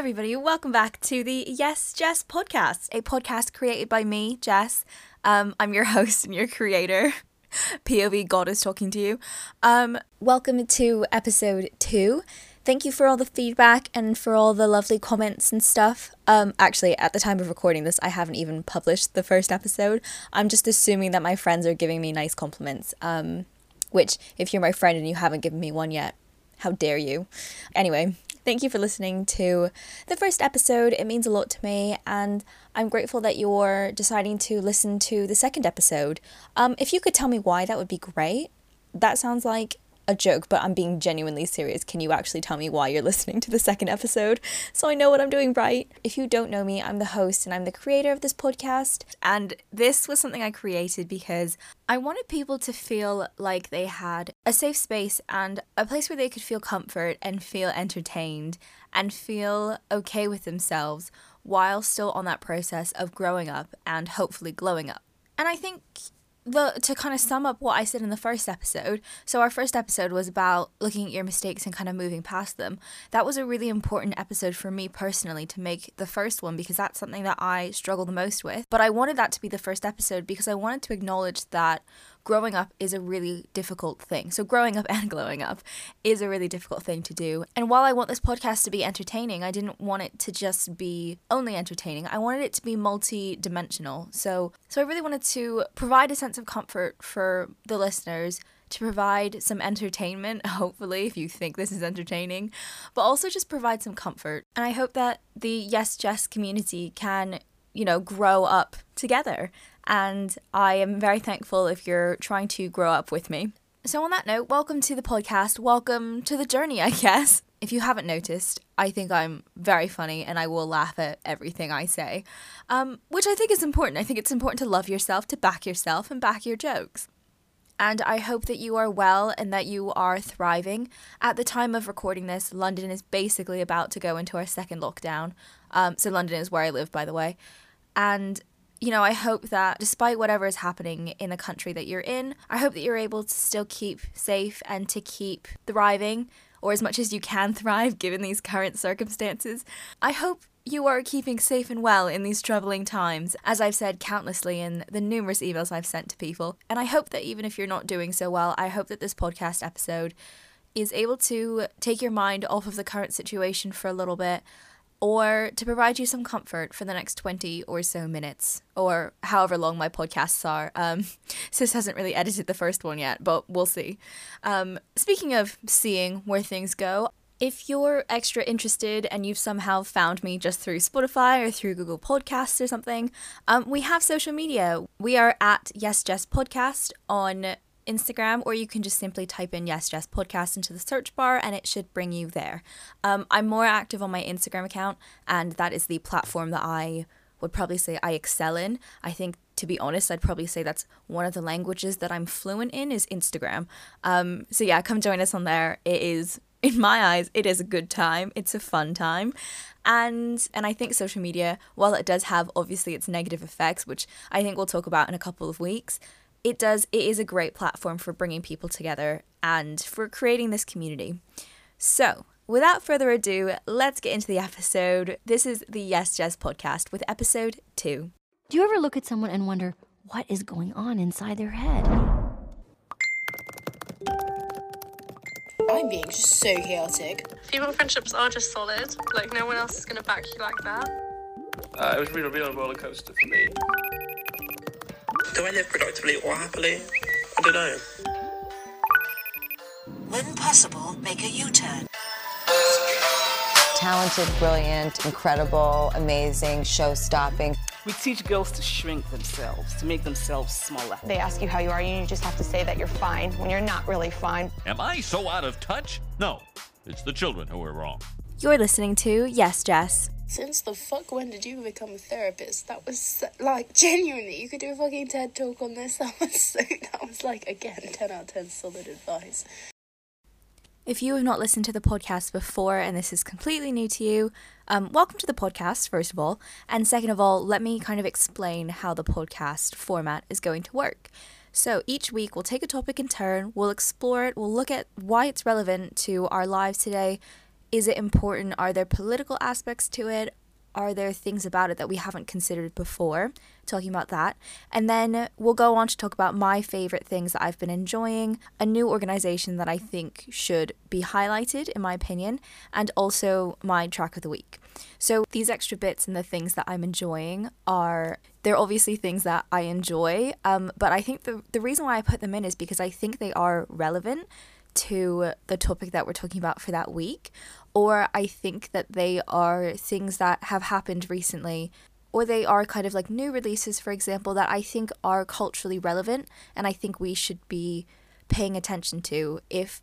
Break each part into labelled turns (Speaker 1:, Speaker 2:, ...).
Speaker 1: everybody. Welcome back to the Yes Jess podcast, a podcast created by me, Jess. Um, I'm your host and your creator. POV God is talking to you. Um, welcome to episode two. Thank you for all the feedback and for all the lovely comments and stuff. Um, actually, at the time of recording this, I haven't even published the first episode. I'm just assuming that my friends are giving me nice compliments. Um, which, if you're my friend and you haven't given me one yet, how dare you? Anyway, thank you for listening to the first episode. It means a lot to me, and I'm grateful that you're deciding to listen to the second episode. Um, if you could tell me why, that would be great. That sounds like a joke, but I'm being genuinely serious. Can you actually tell me why you're listening to the second episode so I know what I'm doing right? If you don't know me, I'm the host and I'm the creator of this podcast. And this was something I created because I wanted people to feel like they had a safe space and a place where they could feel comfort and feel entertained and feel okay with themselves while still on that process of growing up and hopefully glowing up. And I think the to kind of sum up what I said in the first episode. So our first episode was about looking at your mistakes and kind of moving past them. That was a really important episode for me personally to make the first one because that's something that I struggle the most with. But I wanted that to be the first episode because I wanted to acknowledge that growing up is a really difficult thing. So, growing up and glowing up is a really difficult thing to do. And while I want this podcast to be entertaining, I didn't want it to just be only entertaining. I wanted it to be multi-dimensional. So, so I really wanted to provide a sense of comfort for the listeners to provide some entertainment, hopefully, if you think this is entertaining, but also just provide some comfort. And I hope that the Yes Jess community can, you know, grow up together and I am very thankful if you're trying to grow up with me. So, on that note, welcome to the podcast. Welcome to the journey, I guess. If you haven't noticed, I think I'm very funny and I will laugh at everything I say, um, which I think is important. I think it's important to love yourself, to back yourself, and back your jokes. And I hope that you are well and that you are thriving. At the time of recording this, London is basically about to go into our second lockdown. Um, so, London is where I live, by the way. And you know, I hope that despite whatever is happening in the country that you're in, I hope that you're able to still keep safe and to keep thriving, or as much as you can thrive given these current circumstances. I hope you are keeping safe and well in these troubling times, as I've said countlessly in the numerous emails I've sent to people. And I hope that even if you're not doing so well, I hope that this podcast episode is able to take your mind off of the current situation for a little bit or to provide you some comfort for the next 20 or so minutes, or however long my podcasts are. Um, Sis hasn't really edited the first one yet, but we'll see. Um, speaking of seeing where things go, if you're extra interested and you've somehow found me just through Spotify or through Google Podcasts or something, um, we have social media. We are at Yes Jess Podcast on Instagram, or you can just simply type in Yes Jess Podcast into the search bar and it should bring you there. Um, I'm more active on my Instagram account, and that is the platform that I would probably say I excel in. I think, to be honest, I'd probably say that's one of the languages that I'm fluent in is Instagram. Um, so yeah, come join us on there. It is, in my eyes, it is a good time. It's a fun time. And and I think social media, while it does have obviously its negative effects, which I think we'll talk about in a couple of weeks, it does it is a great platform for bringing people together and for creating this community. So, without further ado, let's get into the episode. This is the Yes Jess podcast with episode 2.
Speaker 2: Do you ever look at someone and wonder what is going on inside their head?
Speaker 3: I'm being so chaotic.
Speaker 4: Female friendships are just solid. Like, no one else is going to back you like that.
Speaker 5: Uh, it was really, really a roller coaster for me.
Speaker 6: Do I live productively or happily? I don't know.
Speaker 7: When possible, make a U-turn.
Speaker 8: Talented, brilliant, incredible, amazing, show-stopping.
Speaker 9: We teach girls to shrink themselves, to make themselves smaller.
Speaker 10: They ask you how you are, and you just have to say that you're fine when you're not really fine.
Speaker 11: Am I so out of touch? No, it's the children who are wrong.
Speaker 1: You're listening to Yes Jess.
Speaker 3: Since the fuck when did you become a therapist? That was so, like genuinely, you could do a fucking TED talk on this. That was so. That was like again, ten out of ten solid advice.
Speaker 1: If you have not listened to the podcast before and this is completely new to you, um, welcome to the podcast, first of all. And second of all, let me kind of explain how the podcast format is going to work. So each week we'll take a topic in turn, we'll explore it, we'll look at why it's relevant to our lives today, Is it important? Are there political aspects to it? Are there things about it that we haven't considered before? Talking about that. And then we'll go on to talk about my favorite things that I've been enjoying, a new organization that I think should be highlighted, in my opinion, and also my track of the week. So these extra bits and the things that I'm enjoying are they're obviously things that I enjoy, um, but I think the the reason why I put them in is because I think they are relevant to the topic that we're talking about for that week, or I think that they are things that have happened recently, or they are kind of like new releases, for example, that I think are culturally relevant and I think we should be paying attention to if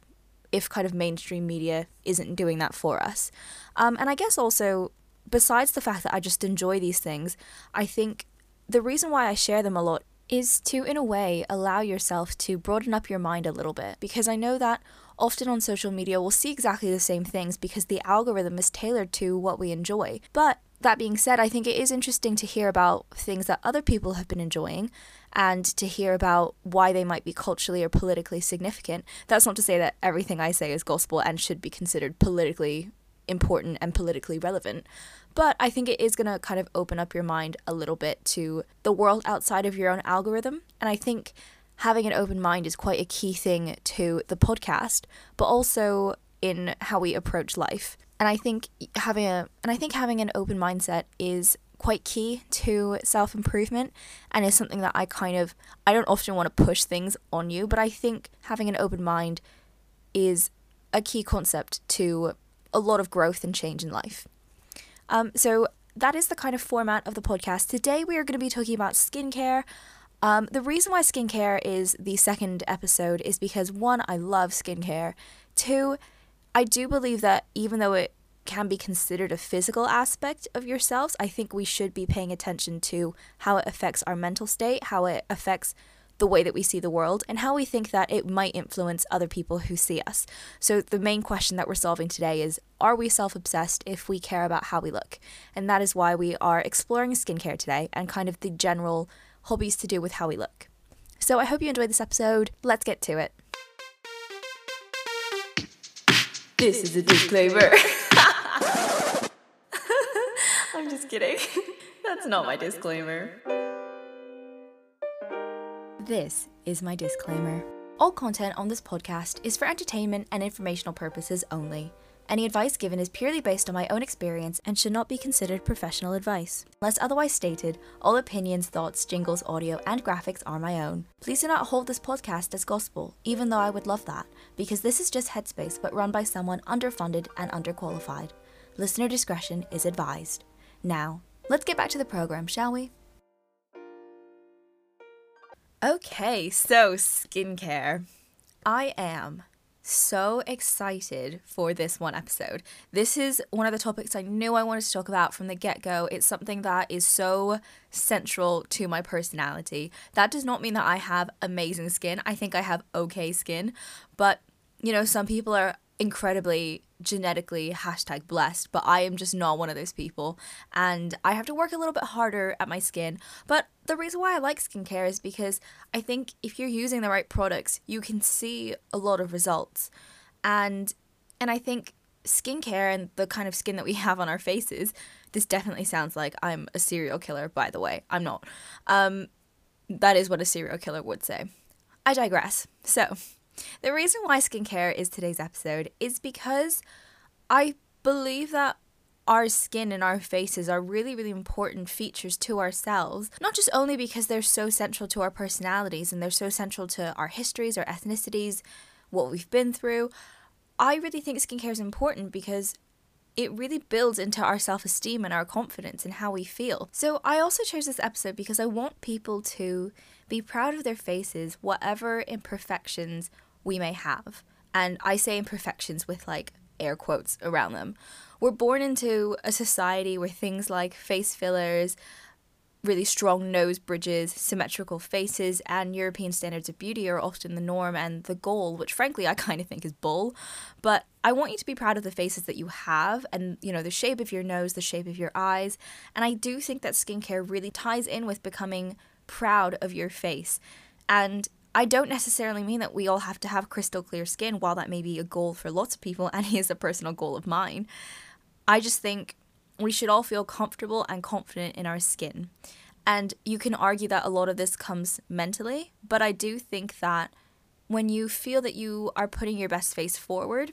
Speaker 1: if kind of mainstream media isn't doing that for us. Um, and I guess also, besides the fact that I just enjoy these things, I think the reason why I share them a lot is to, in a way, allow yourself to broaden up your mind a little bit. Because I know that often on social media we'll see exactly the same things because the algorithm is tailored to what we enjoy. But that being said, I think it is interesting to hear about things that other people have been enjoying and to hear about why they might be culturally or politically significant. That's not to say that everything I say is gospel and should be considered politically important and politically relevant. But I think it is going to kind of open up your mind a little bit to the world outside of your own algorithm. And I think having an open mind is quite a key thing to the podcast, but also in how we approach life. And I think having a and I think having an open mindset is quite key to self improvement and is something that I kind of I don't often want to push things on you, but I think having an open mind is a key concept to a lot of growth and change in life. Um, so that is the kind of format of the podcast. Today we are going to be talking about skincare. Um, the reason why skincare is the second episode is because one, I love skincare. Two, I do believe that even though it can be considered a physical aspect of yourselves, I think we should be paying attention to how it affects our mental state, how it affects the way that we see the world, and how we think that it might influence other people who see us. So, the main question that we're solving today is Are we self obsessed if we care about how we look? And that is why we are exploring skincare today and kind of the general hobbies to do with how we look. So, I hope you enjoyed this episode. Let's get to it. This is a disclaimer. I'm just kidding. That's not my disclaimer. This is my disclaimer. All content on this podcast is for entertainment and informational purposes only. Any advice given is purely based on my own experience and should not be considered professional advice. Unless otherwise stated, all opinions, thoughts, jingles, audio, and graphics are my own. Please do not hold this podcast as gospel, even though I would love that, because this is just Headspace but run by someone underfunded and underqualified. Listener discretion is advised. Now, let's get back to the program, shall we? Okay, so skincare. I am so excited for this one episode. This is one of the topics I knew I wanted to talk about from the get go. It's something that is so central to my personality. That does not mean that I have amazing skin. I think I have okay skin, but you know, some people are incredibly genetically hashtag blessed, but I am just not one of those people. And I have to work a little bit harder at my skin. But the reason why I like skincare is because I think if you're using the right products, you can see a lot of results. And and I think skincare and the kind of skin that we have on our faces, this definitely sounds like I'm a serial killer, by the way. I'm not. Um, that is what a serial killer would say. I digress. So, the reason why skincare is today's episode is because I believe that our skin and our faces are really, really important features to ourselves. Not just only because they're so central to our personalities and they're so central to our histories, our ethnicities, what we've been through. I really think skincare is important because it really builds into our self esteem and our confidence and how we feel. So, I also chose this episode because I want people to be proud of their faces, whatever imperfections we may have. And I say imperfections with like air quotes around them. We're born into a society where things like face fillers, really strong nose bridges, symmetrical faces, and European standards of beauty are often the norm and the goal, which frankly I kind of think is bull. But I want you to be proud of the faces that you have and, you know, the shape of your nose, the shape of your eyes. And I do think that skincare really ties in with becoming proud of your face. And I don't necessarily mean that we all have to have crystal clear skin, while that may be a goal for lots of people and is a personal goal of mine. I just think we should all feel comfortable and confident in our skin. And you can argue that a lot of this comes mentally, but I do think that when you feel that you are putting your best face forward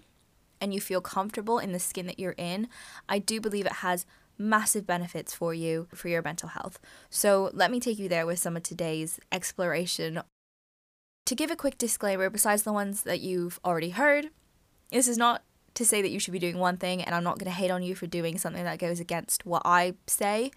Speaker 1: and you feel comfortable in the skin that you're in, I do believe it has massive benefits for you for your mental health. So let me take you there with some of today's exploration. To give a quick disclaimer, besides the ones that you've already heard, this is not to say that you should be doing one thing, and I'm not going to hate on you for doing something that goes against what I say.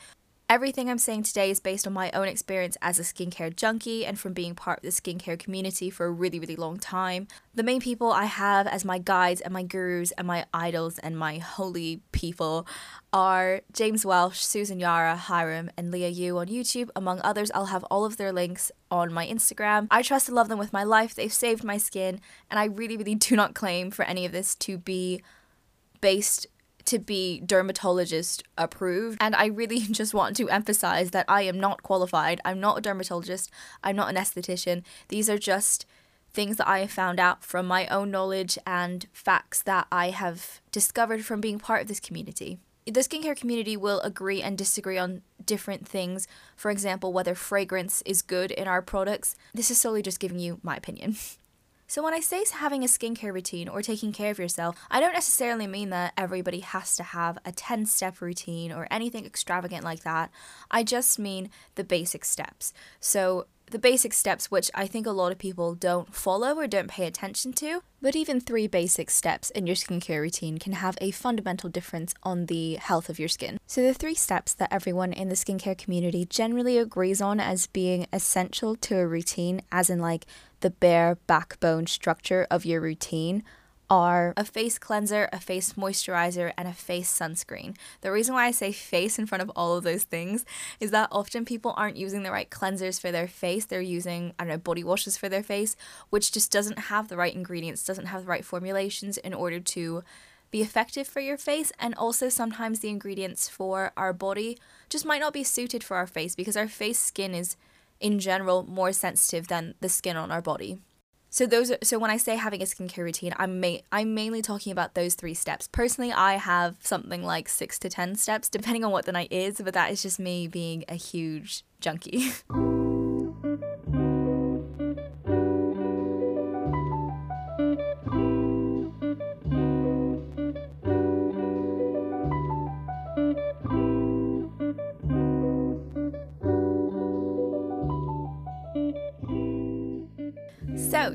Speaker 1: Everything I'm saying today is based on my own experience as a skincare junkie and from being part of the skincare community for a really, really long time. The main people I have as my guides and my gurus and my idols and my holy people are James Welsh, Susan Yara, Hyram, and Liah Yoo on YouTube, among others. I'll have all of their links on my Instagram. I trust and love them with my life. They've saved my skin, and I really, really do not claim for any of this to be based to be dermatologist approved. And I really just want to emphasize that I am not qualified. I'm not a dermatologist. I'm not an esthetician. These are just things that I have found out from my own knowledge and facts that I have discovered from being part of this community. The skincare community will agree and disagree on different things. For example, whether fragrance is good in our products. This is solely just giving you my opinion. So, when I say having a skincare routine or taking care of yourself, I don't necessarily mean that everybody has to have a 10 step routine or anything extravagant like that. I just mean the basic steps. So, the basic steps, which I think a lot of people don't follow or don't pay attention to. But even three basic steps in your skincare routine can have a fundamental difference on the health of your skin. So, the three steps that everyone in the skincare community generally agrees on as being essential to a routine, as in like the bare backbone structure of your routine, are a face cleanser, a face moisturizer, and a face sunscreen. The reason why I say face in front of all of those things is that often people aren't using the right cleansers for their face. They're using, I don't know, body washes for their face, which just doesn't have the right ingredients, doesn't have the right formulations in order to be effective for your face. And also, sometimes the ingredients for our body just might not be suited for our face because our face skin is, in general, more sensitive than the skin on our body. So those are, so when I say having a skincare routine, I'm ma- I'm mainly talking about those three steps. Personally, I have something like 6 to 10 steps depending on what the night is, but that is just me being a huge junkie.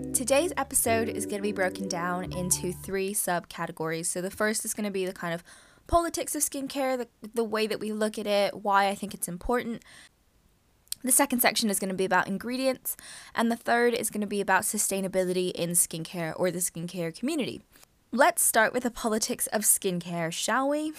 Speaker 1: Today's episode is going to be broken down into three subcategories. So, the first is going to be the kind of politics of skincare, the, the way that we look at it, why I think it's important. The second section is going to be about ingredients, and the third is going to be about sustainability in skincare or the skincare community. Let's start with the politics of skincare, shall we?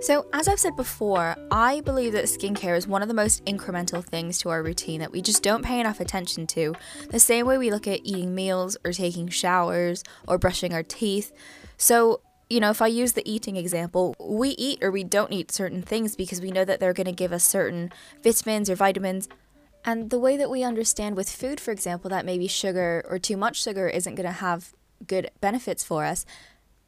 Speaker 1: So, as I've said before, I believe that skincare is one of the most incremental things to our routine that we just don't pay enough attention to. The same way we look at eating meals or taking showers or brushing our teeth. So, you know, if I use the eating example, we eat or we don't eat certain things because we know that they're going to give us certain vitamins or vitamins. And the way that we understand with food, for example, that maybe sugar or too much sugar isn't going to have good benefits for us.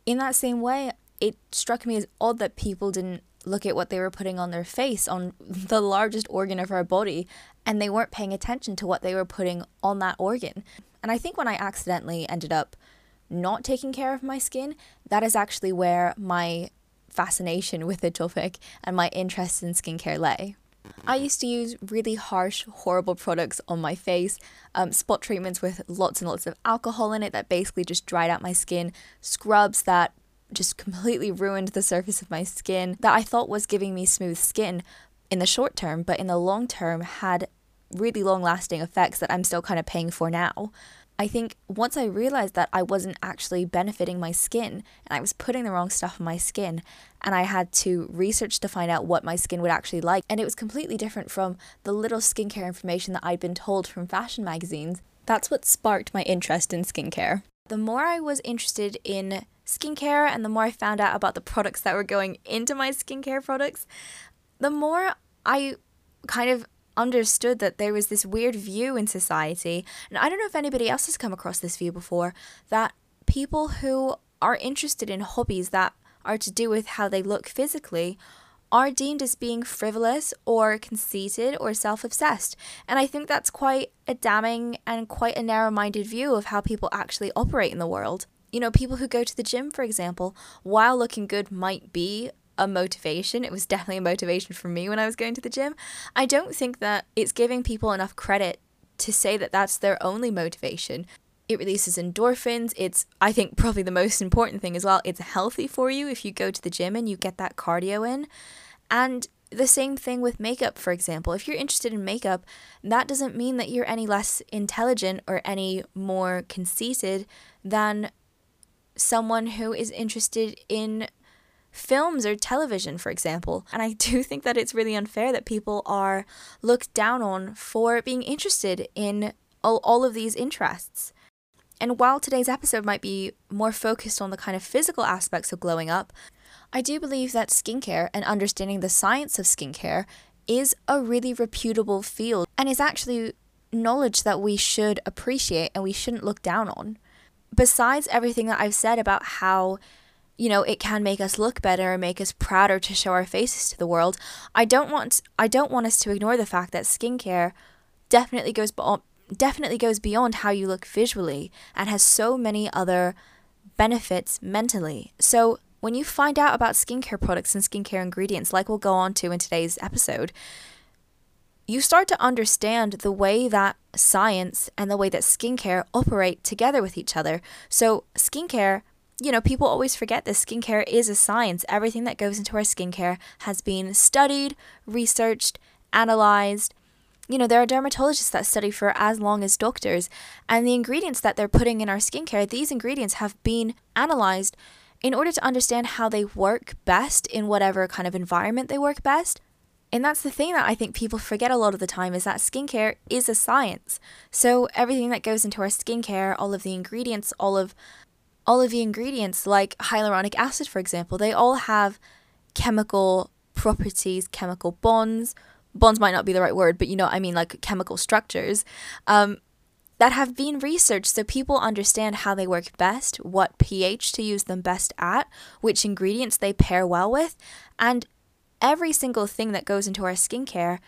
Speaker 1: In that same way, it struck me as odd that people didn't look at what they were putting on their face on the largest organ of our body and they weren't paying attention to what they were putting on that organ. And I think when I accidentally ended up not taking care of my skin, that is actually where my fascination with the topic and my interest in skincare lay. I used to use really harsh, horrible products on my face, um, spot treatments with lots and lots of alcohol in it that basically just dried out my skin, scrubs that just completely ruined the surface of my skin that I thought was giving me smooth skin in the short term, but in the long term had really long lasting effects that I'm still kind of paying for now. I think once I realized that I wasn't actually benefiting my skin and I was putting the wrong stuff on my skin, and I had to research to find out what my skin would actually like, and it was completely different from the little skincare information that I'd been told from fashion magazines. That's what sparked my interest in skincare. The more I was interested in skincare and the more I found out about the products that were going into my skincare products, the more I kind of understood that there was this weird view in society. And I don't know if anybody else has come across this view before that people who are interested in hobbies that are to do with how they look physically are deemed as being frivolous or conceited or self obsessed. And I think that's quite a damning and quite a narrow minded view of how people actually operate in the world. You know, people who go to the gym, for example, while looking good might be a motivation. It was definitely a motivation for me when I was going to the gym. I don't think that it's giving people enough credit to say that that's their only motivation. It releases endorphins. It's, I think, probably the most important thing as well. It's healthy for you if you go to the gym and you get that cardio in. And the same thing with makeup, for example. If you're interested in makeup, that doesn't mean that you're any less intelligent or any more conceited than someone who is interested in films or television, for example. And I do think that it's really unfair that people are looked down on for being interested in all, all of these interests. And while today's episode might be more focused on the kind of physical aspects of glowing up, I do believe that skincare and understanding the science of skincare is a really reputable field and is actually knowledge that we should appreciate and we shouldn't look down on. Besides everything that I've said about how you know it can make us look better and make us prouder to show our faces to the world i don't want i don't want us to ignore the fact that skincare definitely goes definitely goes beyond how you look visually and has so many other benefits mentally. So when you find out about skincare products and skincare ingredients, like we'll go on to in today's episode, you start to understand the way that science and the way that skincare operate together with each other. So, skincare, you know, people always forget this skincare is a science. Everything that goes into our skincare has been studied, researched, analyzed. You know, there are dermatologists that study for as long as doctors, and the ingredients that they're putting in our skincare, these ingredients have been analyzed in order to understand how they work best in whatever kind of environment they work best. And that's the thing that I think people forget a lot of the time is that skincare is a science. So everything that goes into our skincare, all of the ingredients, all of all of the ingredients like hyaluronic acid for example, they all have chemical properties, chemical bonds. Bonds might not be the right word, but you know, I mean like chemical structures. Um, that have been researched so people understand how they work best, what pH to use them best at, which ingredients they pair well with, and every single thing that goes into our skincare,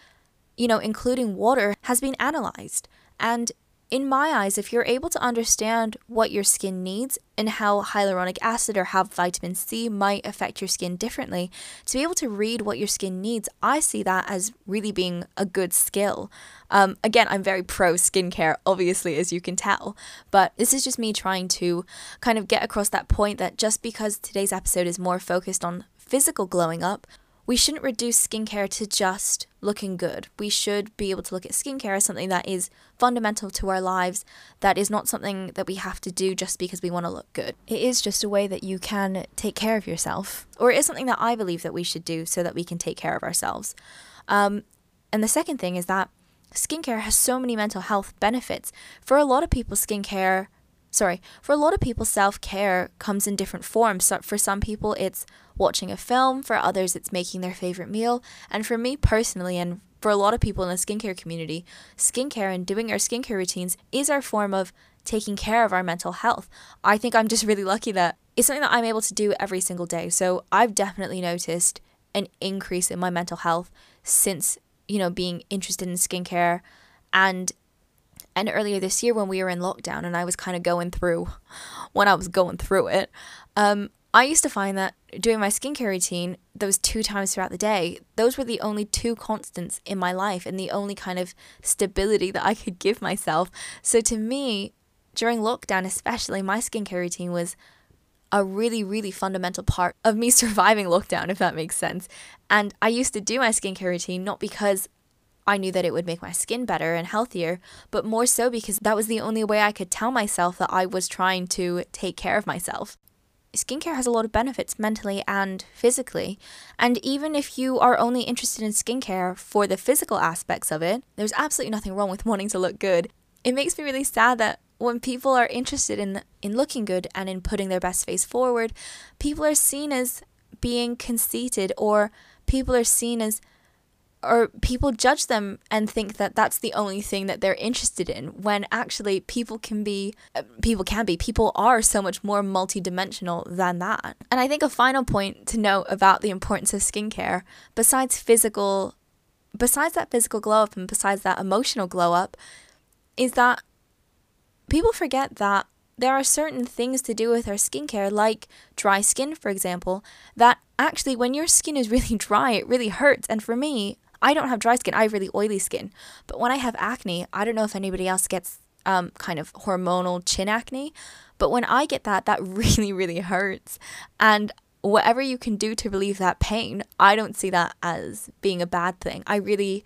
Speaker 1: you know, including water, has been analyzed. And in my eyes, if you're able to understand what your skin needs and how hyaluronic acid or how vitamin C might affect your skin differently, to be able to read what your skin needs, I see that as really being a good skill. Um, again, I'm very pro skincare, obviously, as you can tell, but this is just me trying to kind of get across that point that just because today's episode is more focused on physical glowing up, we shouldn't reduce skincare to just looking good. We should be able to look at skincare as something that is fundamental to our lives, that is not something that we have to do just because we want to look good. It is just a way that you can take care of yourself, or it is something that I believe that we should do so that we can take care of ourselves. Um, and the second thing is that skincare has so many mental health benefits. For a lot of people, skincare sorry, for a lot of people, self care comes in different forms. So for some people, it's watching a film, for others, it's making their favorite meal. And for me personally, and for a lot of people in the skincare community, skincare and doing our skincare routines is our form of taking care of our mental health. I think I'm just really lucky that it's something that I'm able to do every single day. So I've definitely noticed an increase in my mental health since, you know, being interested in skincare and and earlier this year, when we were in lockdown and I was kind of going through, when I was going through it, um, I used to find that doing my skincare routine, those two times throughout the day, those were the only two constants in my life and the only kind of stability that I could give myself. So to me, during lockdown, especially, my skincare routine was a really, really fundamental part of me surviving lockdown, if that makes sense. And I used to do my skincare routine not because I knew that it would make my skin better and healthier, but more so because that was the only way I could tell myself that I was trying to take care of myself. Skincare has a lot of benefits mentally and physically, and even if you are only interested in skincare for the physical aspects of it, there's absolutely nothing wrong with wanting to look good. It makes me really sad that when people are interested in in looking good and in putting their best face forward, people are seen as being conceited or people are seen as or people judge them and think that that's the only thing that they're interested in when actually people can be uh, people can be people are so much more multidimensional than that and i think a final point to note about the importance of skincare besides physical besides that physical glow up and besides that emotional glow up is that people forget that there are certain things to do with our skincare, like dry skin, for example, that actually, when your skin is really dry, it really hurts. And for me, I don't have dry skin, I have really oily skin. But when I have acne, I don't know if anybody else gets um, kind of hormonal chin acne, but when I get that, that really, really hurts. And whatever you can do to relieve that pain, I don't see that as being a bad thing. I really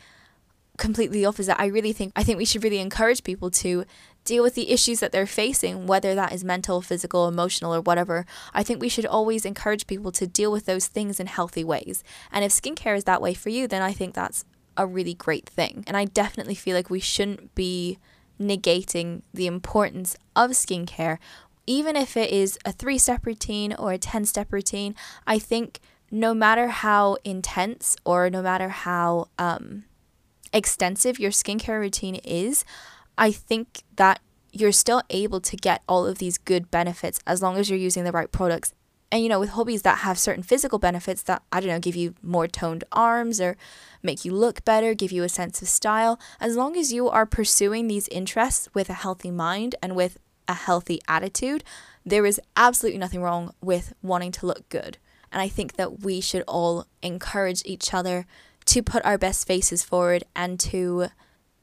Speaker 1: completely the opposite. I really think I think we should really encourage people to deal with the issues that they're facing, whether that is mental, physical, emotional, or whatever. I think we should always encourage people to deal with those things in healthy ways. And if skincare is that way for you, then I think that's a really great thing. And I definitely feel like we shouldn't be negating the importance of skincare, even if it is a three step routine or a 10 step routine. I think no matter how intense or no matter how um, extensive your skincare routine is, I think that you're still able to get all of these good benefits as long as you're using the right products. And you know, with hobbies that have certain physical benefits that, I don't know, give you more toned arms or make you look better, give you a sense of style, as long as you are pursuing these interests with a healthy mind and with a healthy attitude, there is absolutely nothing wrong with wanting to look good. And I think that we should all encourage each other to put our best faces forward and to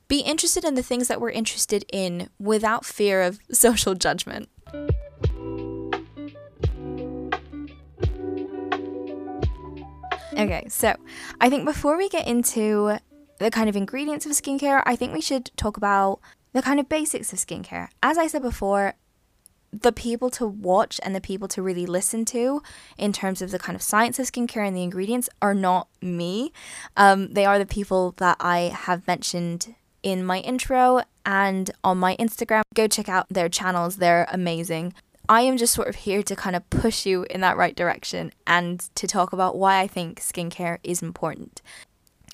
Speaker 1: be interested in the things that we're interested in without fear of social judgment. Okay, so I think before we get into the kind of ingredients of skincare, I think we should talk about the kind of basics of skincare. As I said before, the people to watch and the people to really listen to in terms of the kind of science of skincare and the ingredients are not me. Um, they are the people that I have mentioned in my intro and on my Instagram. Go check out their channels, they're amazing. I am just sort of here to kind of push you in that right direction and to talk about why I think skincare is important.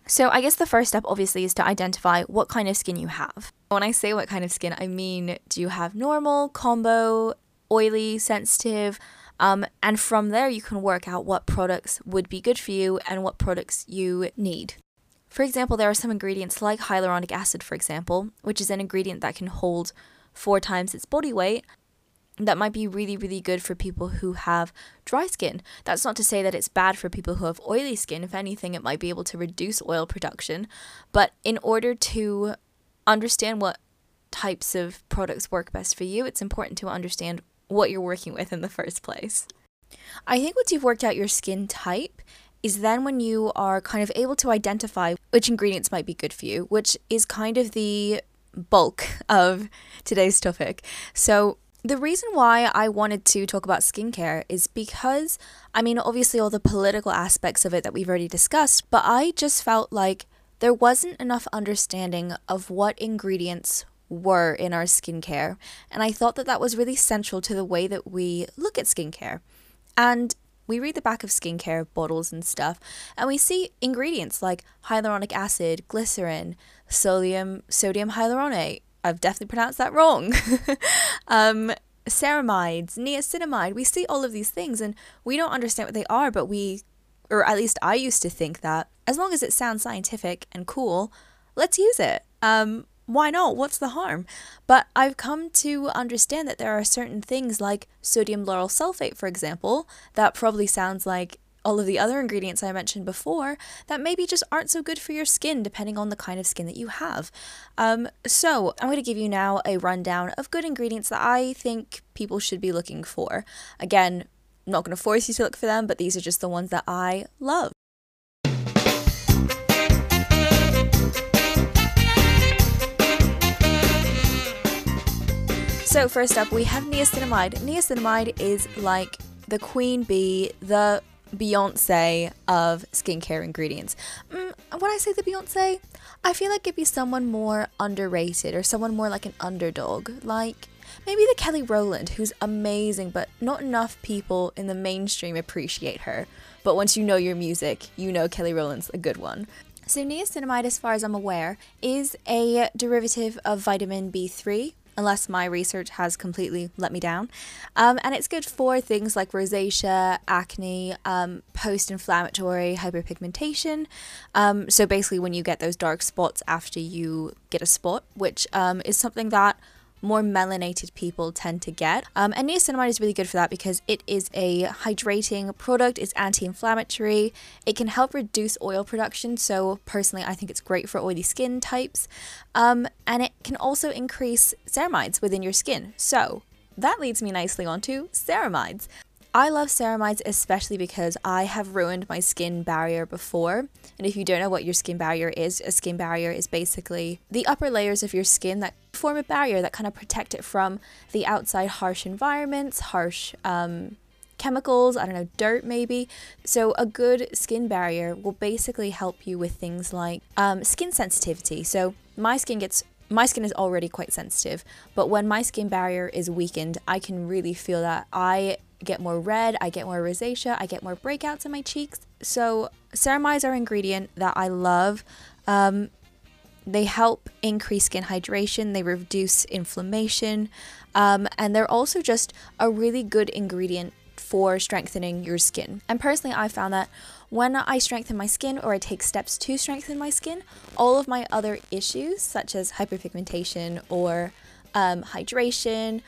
Speaker 1: So, I guess the first step obviously is to identify what kind of skin you have. When I say what kind of skin, I mean do you have normal, combo, oily, sensitive? Um, and from there, you can work out what products would be good for you and what products you need. For example, there are some ingredients like hyaluronic acid, for example, which is an ingredient that can hold four times its body weight. That might be really, really good for people who have dry skin. That's not to say that it's bad for people who have oily skin. If anything, it might be able to reduce oil production. But in order to understand what types of products work best for you, it's important to understand what you're working with in the first place. I think once you've worked out your skin type, is then when you are kind of able to identify which ingredients might be good for you, which is kind of the bulk of today's topic. So, the reason why I wanted to talk about skincare is because, I mean, obviously, all the political aspects of it that we've already discussed, but I just felt like there wasn't enough understanding of what ingredients were in our skincare. And I thought that that was really central to the way that we look at skincare. And we read the back of skincare bottles and stuff, and we see ingredients like hyaluronic acid, glycerin, sodium sodium hyaluronate. I've definitely pronounced that wrong. um, ceramides, niacinamide. We see all of these things, and we don't understand what they are, but we, or at least I used to think that as long as it sounds scientific and cool, let's use it. Um, why not? What's the harm? But I've come to understand that there are certain things like sodium lauryl sulfate, for example, that probably sounds like all of the other ingredients I mentioned before that maybe just aren't so good for your skin, depending on the kind of skin that you have. Um, so, I'm going to give you now a rundown of good ingredients that I think people should be looking for. Again, I'm not going to force you to look for them, but these are just the ones that I love. So, first up, we have niacinamide. Niacinamide is like the queen bee, the Beyonce of skincare ingredients. Mm, when I say the Beyonce, I feel like it'd be someone more underrated or someone more like an underdog. Like, maybe the Kelly Rowland, who's amazing, but not enough people in the mainstream appreciate her. But once you know your music, you know Kelly Rowland's a good one. So, niacinamide, as far as I'm aware, is a derivative of vitamin B3, unless my research has completely let me down. Um, and it's good for things like rosacea, acne, um, post inflammatory hyperpigmentation. Um, so, basically, when you get those dark spots after you get a spot, which um, is something that more melanated people tend to get. Um, and niacinamide is really good for that because it is a hydrating product, it's anti inflammatory, it can help reduce oil production. So, personally, I think it's great for oily skin types. Um, and it can also increase ceramides within your skin. So, that leads me nicely onto ceramides. I love ceramides especially because I have ruined my skin barrier before. And if you don't know what your skin barrier is, a skin barrier is basically the upper layers of your skin that form a barrier that kind of protect it from the outside harsh environments, harsh um, chemicals, I don't know, dirt maybe. So, a good skin barrier will basically help you with things like um, skin sensitivity. So, my skin gets my skin is already quite sensitive, but when my skin barrier is weakened, I can really feel that I get more red, I get more rosacea, I get more breakouts in my cheeks. So, ceramides are an ingredient that I love. Um, they help increase skin hydration, they reduce inflammation, um, and they're also just a really good ingredient for strengthening your skin. And personally, I found that when I strengthen my skin or I take steps to strengthen my skin, all of my other issues, such as hyperpigmentation or um, hydration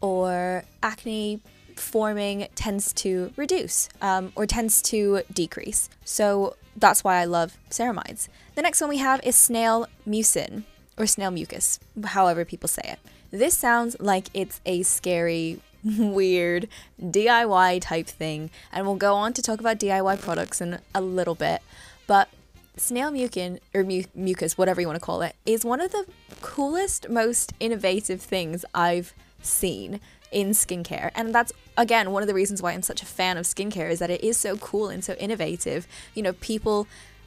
Speaker 1: or acne, forming tends to reduce um, or tends to decrease. So that's why I love ceramides. The next one we have is snail mucin or snail mucus, however people say it. This sounds like it's a scary, weird DIY type thing, and we'll go on to talk about DIY products in a little bit. But snail mucin or mu- mucus, whatever you want to call it, is one of the coolest, most innovative things I've seen in skincare. And that's again one of the reasons why I'm such a fan of skincare is that it is so cool and so innovative. You know, people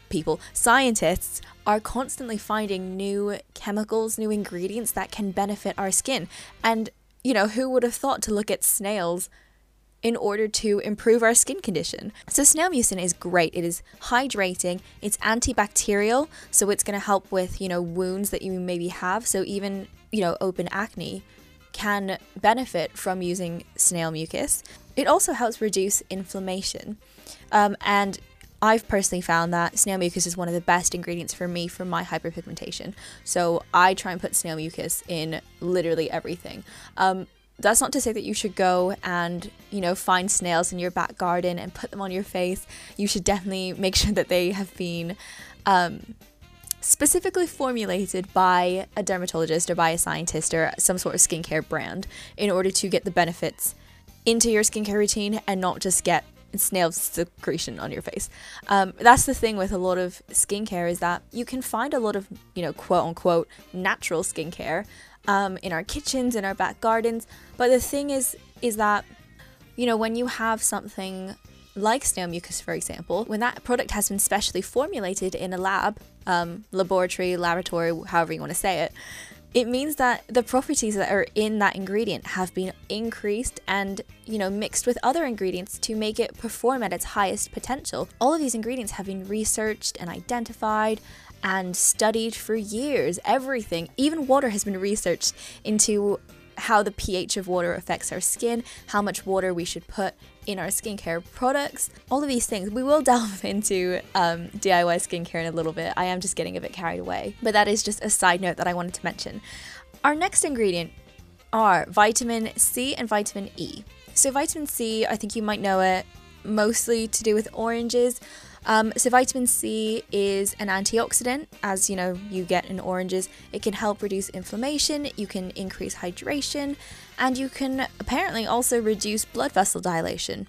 Speaker 1: people, scientists are constantly finding new chemicals, new ingredients that can benefit our skin. And you know, who would have thought to look at snails in order to improve our skin condition. So snail mucin is great. It is hydrating, it's antibacterial, so it's going to help with, you know, wounds that you maybe have. So even, you know, open acne can benefit from using snail mucus. It also helps reduce inflammation. Um, and I've personally found that snail mucus is one of the best ingredients for me for my hyperpigmentation. So I try and put snail mucus in literally everything. Um, that's not to say that you should go and you know find snails in your back garden and put them on your face you should definitely make sure that they have been um, specifically formulated by a dermatologist or by a scientist or some sort of skincare brand in order to get the benefits into your skincare routine and not just get snail secretion on your face. Um, that's the thing with a lot of skincare is that you can find a lot of, you know, quote unquote natural skincare um, in our kitchens, in our back gardens. But the thing is, is that, you know, when you have something like snail mucus, for example, when that product has been specially formulated in a lab, um, laboratory, laboratory, however you want to say it, it means that the properties that are in that ingredient have been increased and you know mixed with other ingredients to make it perform at its highest potential. All of these ingredients have been researched and identified and studied for years. Everything even water has been researched into how the pH of water affects our skin, how much water we should put in our skincare products, all of these things. We will delve into um, DIY skincare in a little bit. I am just getting a bit carried away, but that is just a side note that I wanted to mention. Our next ingredient are vitamin C and vitamin E. So, vitamin C, I think you might know it mostly to do with oranges. Um, so vitamin C is an antioxidant, as you know you get in oranges. It can help reduce inflammation, you can increase hydration, and you can apparently also reduce blood vessel dilation.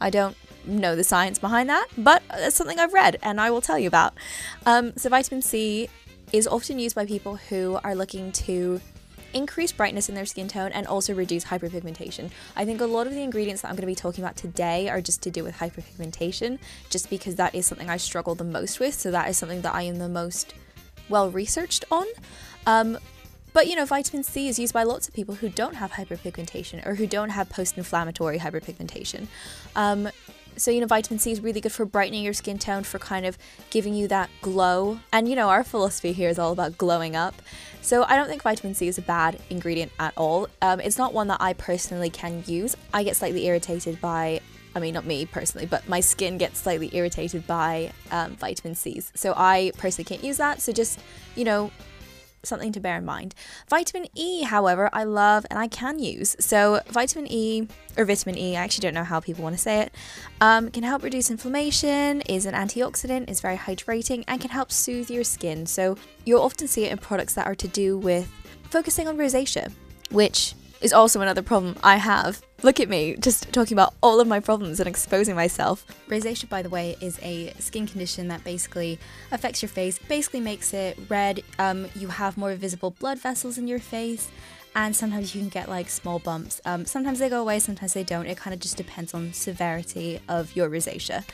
Speaker 1: I don't know the science behind that, but that's something I've read and I will tell you about. Um, so vitamin C is often used by people who are looking to increase brightness in their skin tone and also reduce hyperpigmentation. I think a lot of the ingredients that I'm going to be talking about today are just to do with hyperpigmentation, just because that is something I struggle the most with. So that is something that I am the most well researched on. Um, But you know, vitamin C is used by lots of people who don't have hyperpigmentation or who don't have post inflammatory hyperpigmentation. Um, so, you know, vitamin C is really good for brightening your skin tone, for kind of giving you that glow. And, you know, our philosophy here is all about glowing up. So, I don't think vitamin C is a bad ingredient at all. Um, it's not one that I personally can use. I get slightly irritated by I mean, not me personally, but my skin gets slightly irritated by um, vitamin C's. So I personally can't use that. So just, you know, something to bear in mind. Vitamin E, however, I love and I can use. So, vitamin E, or vitamin E, I actually don't know how people want to say it, um, can help reduce inflammation, is an antioxidant, is very hydrating, and can help soothe your skin. So, you'll often see it in products that are to do with focusing on rosacea, which is also another problem I have. Look at me, just talking about all of my problems and exposing myself. Rosacea, by the way, is a skin condition that basically affects your face, basically makes it red. Um, you have more visible blood vessels in your face, and sometimes you can get like small bumps. Um, sometimes they go away, sometimes they don't. It kind of just depends on severity of your rosacea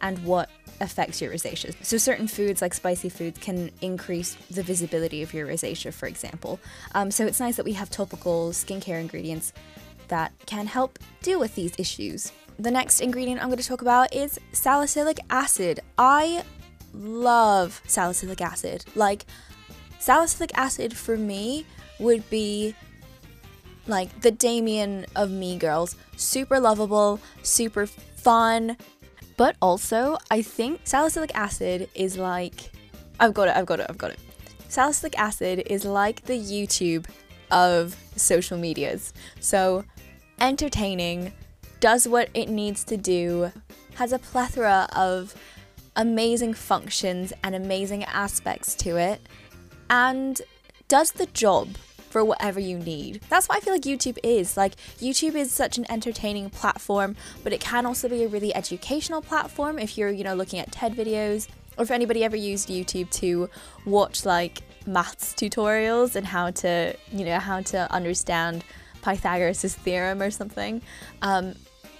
Speaker 1: and what affects your rosacea. So certain foods like spicy foods can increase the visibility of your rosacea, for example. Um, so it's nice that we have topical skincare ingredients that can help deal with these issues. The next ingredient I'm going to talk about is salicylic acid. I love salicylic acid. Like salicylic acid for me would be like the Damian of Mean Girls. Super lovable, super fun, but also, I think salicylic acid is like I've got it, I've got it, I've got it. Salicylic acid is like the YouTube of social medias. So, entertaining, does what it needs to do, has a plethora of amazing functions and amazing aspects to it, and does the job for whatever you need. That's what I feel like YouTube is. Like, YouTube is such an entertaining platform, but it can also be a really educational platform if you're, you know, looking at TED videos or if anybody ever used YouTube to watch like maths tutorials and how to, you know, how to understand Pythagoras' theorem or something. Um,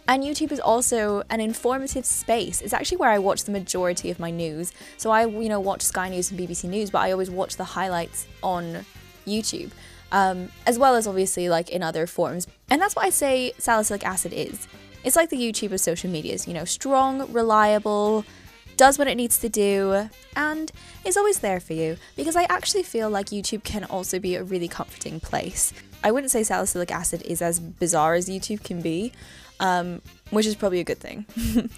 Speaker 1: and YouTube is also an informative space. It's actually where I watch the majority of my news. So I, you know, watch Sky News and BBC News, but I always watch the highlights on YouTube um, as well as obviously like in other forms. And that's what I say salicylic acid is. It's like the YouTube of social medias, you know, strong, reliable, does what it needs to do, and is always there for you. Because I actually feel like YouTube can also be a really comforting place. I wouldn't say salicylic acid is as bizarre as YouTube can be, um, which is probably a good thing.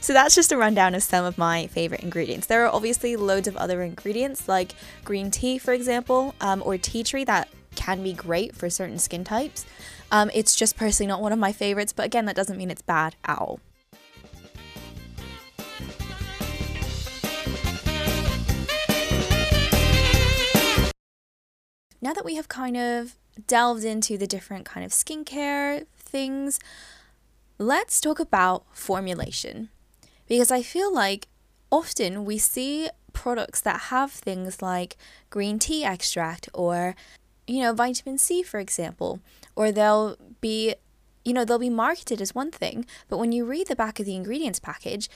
Speaker 1: so that's just a rundown of some of my favorite ingredients. There are obviously loads of other ingredients like green tea, for example, um, or tea tree that can be great for certain skin types. Um, it's just personally not one of my favorites, but again, that doesn't mean it's bad at all. Now that we have kind of delved into the different kind of skincare things, let's talk about formulation. Because I feel like often we see products that have things like green tea extract or you know, vitamin C, for example, or they'll be, you know, they'll be marketed as one thing, but when you read the back of the ingredients package,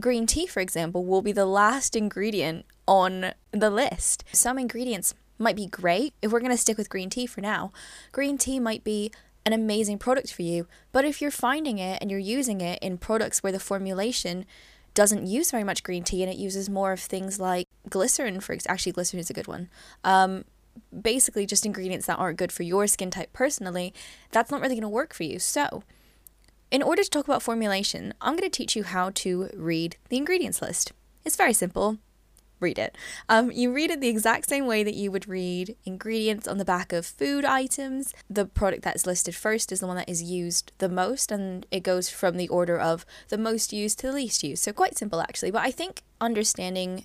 Speaker 1: green tea, for example, will be the last ingredient on the list. Some ingredients might be great. If we're going to stick with green tea for now, green tea might be an amazing product for you. But if you're finding it and you're using it in products where the formulation doesn't use very much green tea and it uses more of things like glycerin, for actually glycerin is a good one, um, basically just ingredients that aren't good for your skin type personally, that's not really going to work for you. So, in order to talk about formulation, I'm going to teach you how to read the ingredients list. It's very simple. Read it. Um, you read it the exact same way that you would read ingredients on the back of food items. The product that's listed first is the one that is used the most, and it goes from the order of the most used to the least used. So, quite simple actually. But I think understanding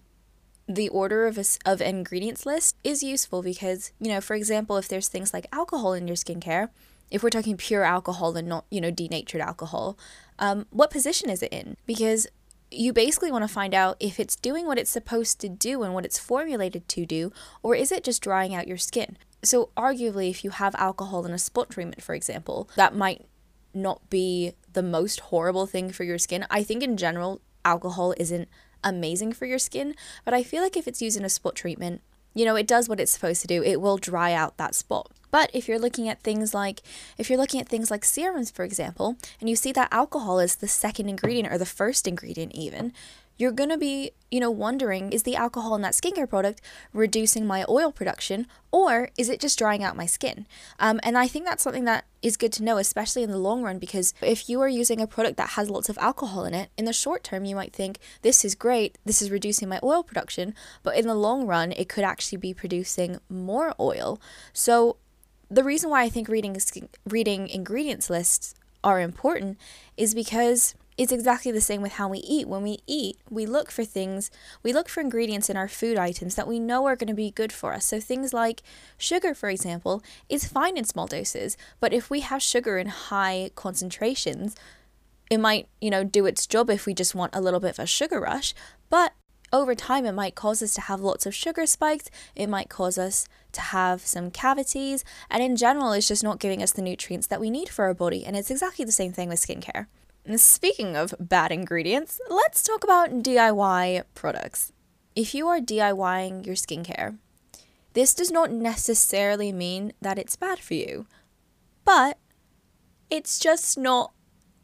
Speaker 1: the order of a, of ingredients list is useful because you know for example if there's things like alcohol in your skincare if we're talking pure alcohol and not you know denatured alcohol um, what position is it in because you basically want to find out if it's doing what it's supposed to do and what it's formulated to do or is it just drying out your skin so arguably if you have alcohol in a spot treatment for example that might not be the most horrible thing for your skin i think in general alcohol isn't amazing for your skin, but I feel like if it's used in a spot treatment, you know, it does what it's supposed to do. It will dry out that spot. But if you're looking at things like if you're looking at things like serums for example, and you see that alcohol is the second ingredient or the first ingredient even, you're going to be, you know, wondering is the alcohol in that skincare product reducing my oil production or is it just drying out my skin? Um, and I think that's something that is good to know, especially in the long run, because if you are using a product that has lots of alcohol in it, in the short term, you might think this is great, this is reducing my oil production, but in the long run, it could actually be producing more oil. So, the reason why I think reading reading ingredients lists are important is because it's exactly the same with how we eat. When we eat, we look for things, we look for ingredients in our food items that we know are going to be good for us. So things like sugar, for example, is fine in small doses, but if we have sugar in high concentrations, it might, you know, do its job if we just want a little bit of a sugar rush, but over time it might cause us to have lots of sugar spikes, it might cause us to have some cavities, and in general it's just not giving us the nutrients that we need for our body. And it's exactly the same thing with skincare. Speaking of bad ingredients, let's talk about DIY products. If you are DIYing your skincare, this does not necessarily mean that it's bad for you, but it's just not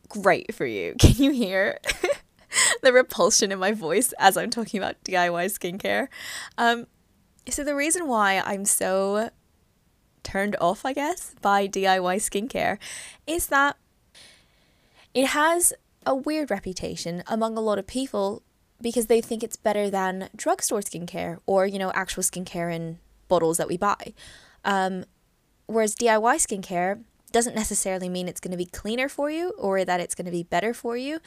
Speaker 1: great for you. Can you hear the repulsion in my voice as I'm talking about DIY skincare? Um, so, the reason why I'm so turned off, I guess, by DIY skincare is that it has a weird reputation among a lot of people because they think it's better than drugstore skincare or, you know, actual skincare in bottles that we buy. Um, whereas DIY skincare doesn't necessarily mean it's going to be cleaner for you or that it's going to be better for you.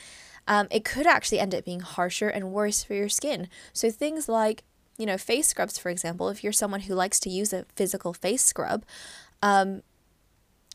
Speaker 1: Um, it could actually end up being harsher and worse for your skin. So things like, you know, face scrubs, for example, if you're someone who likes to use a physical face scrub, um,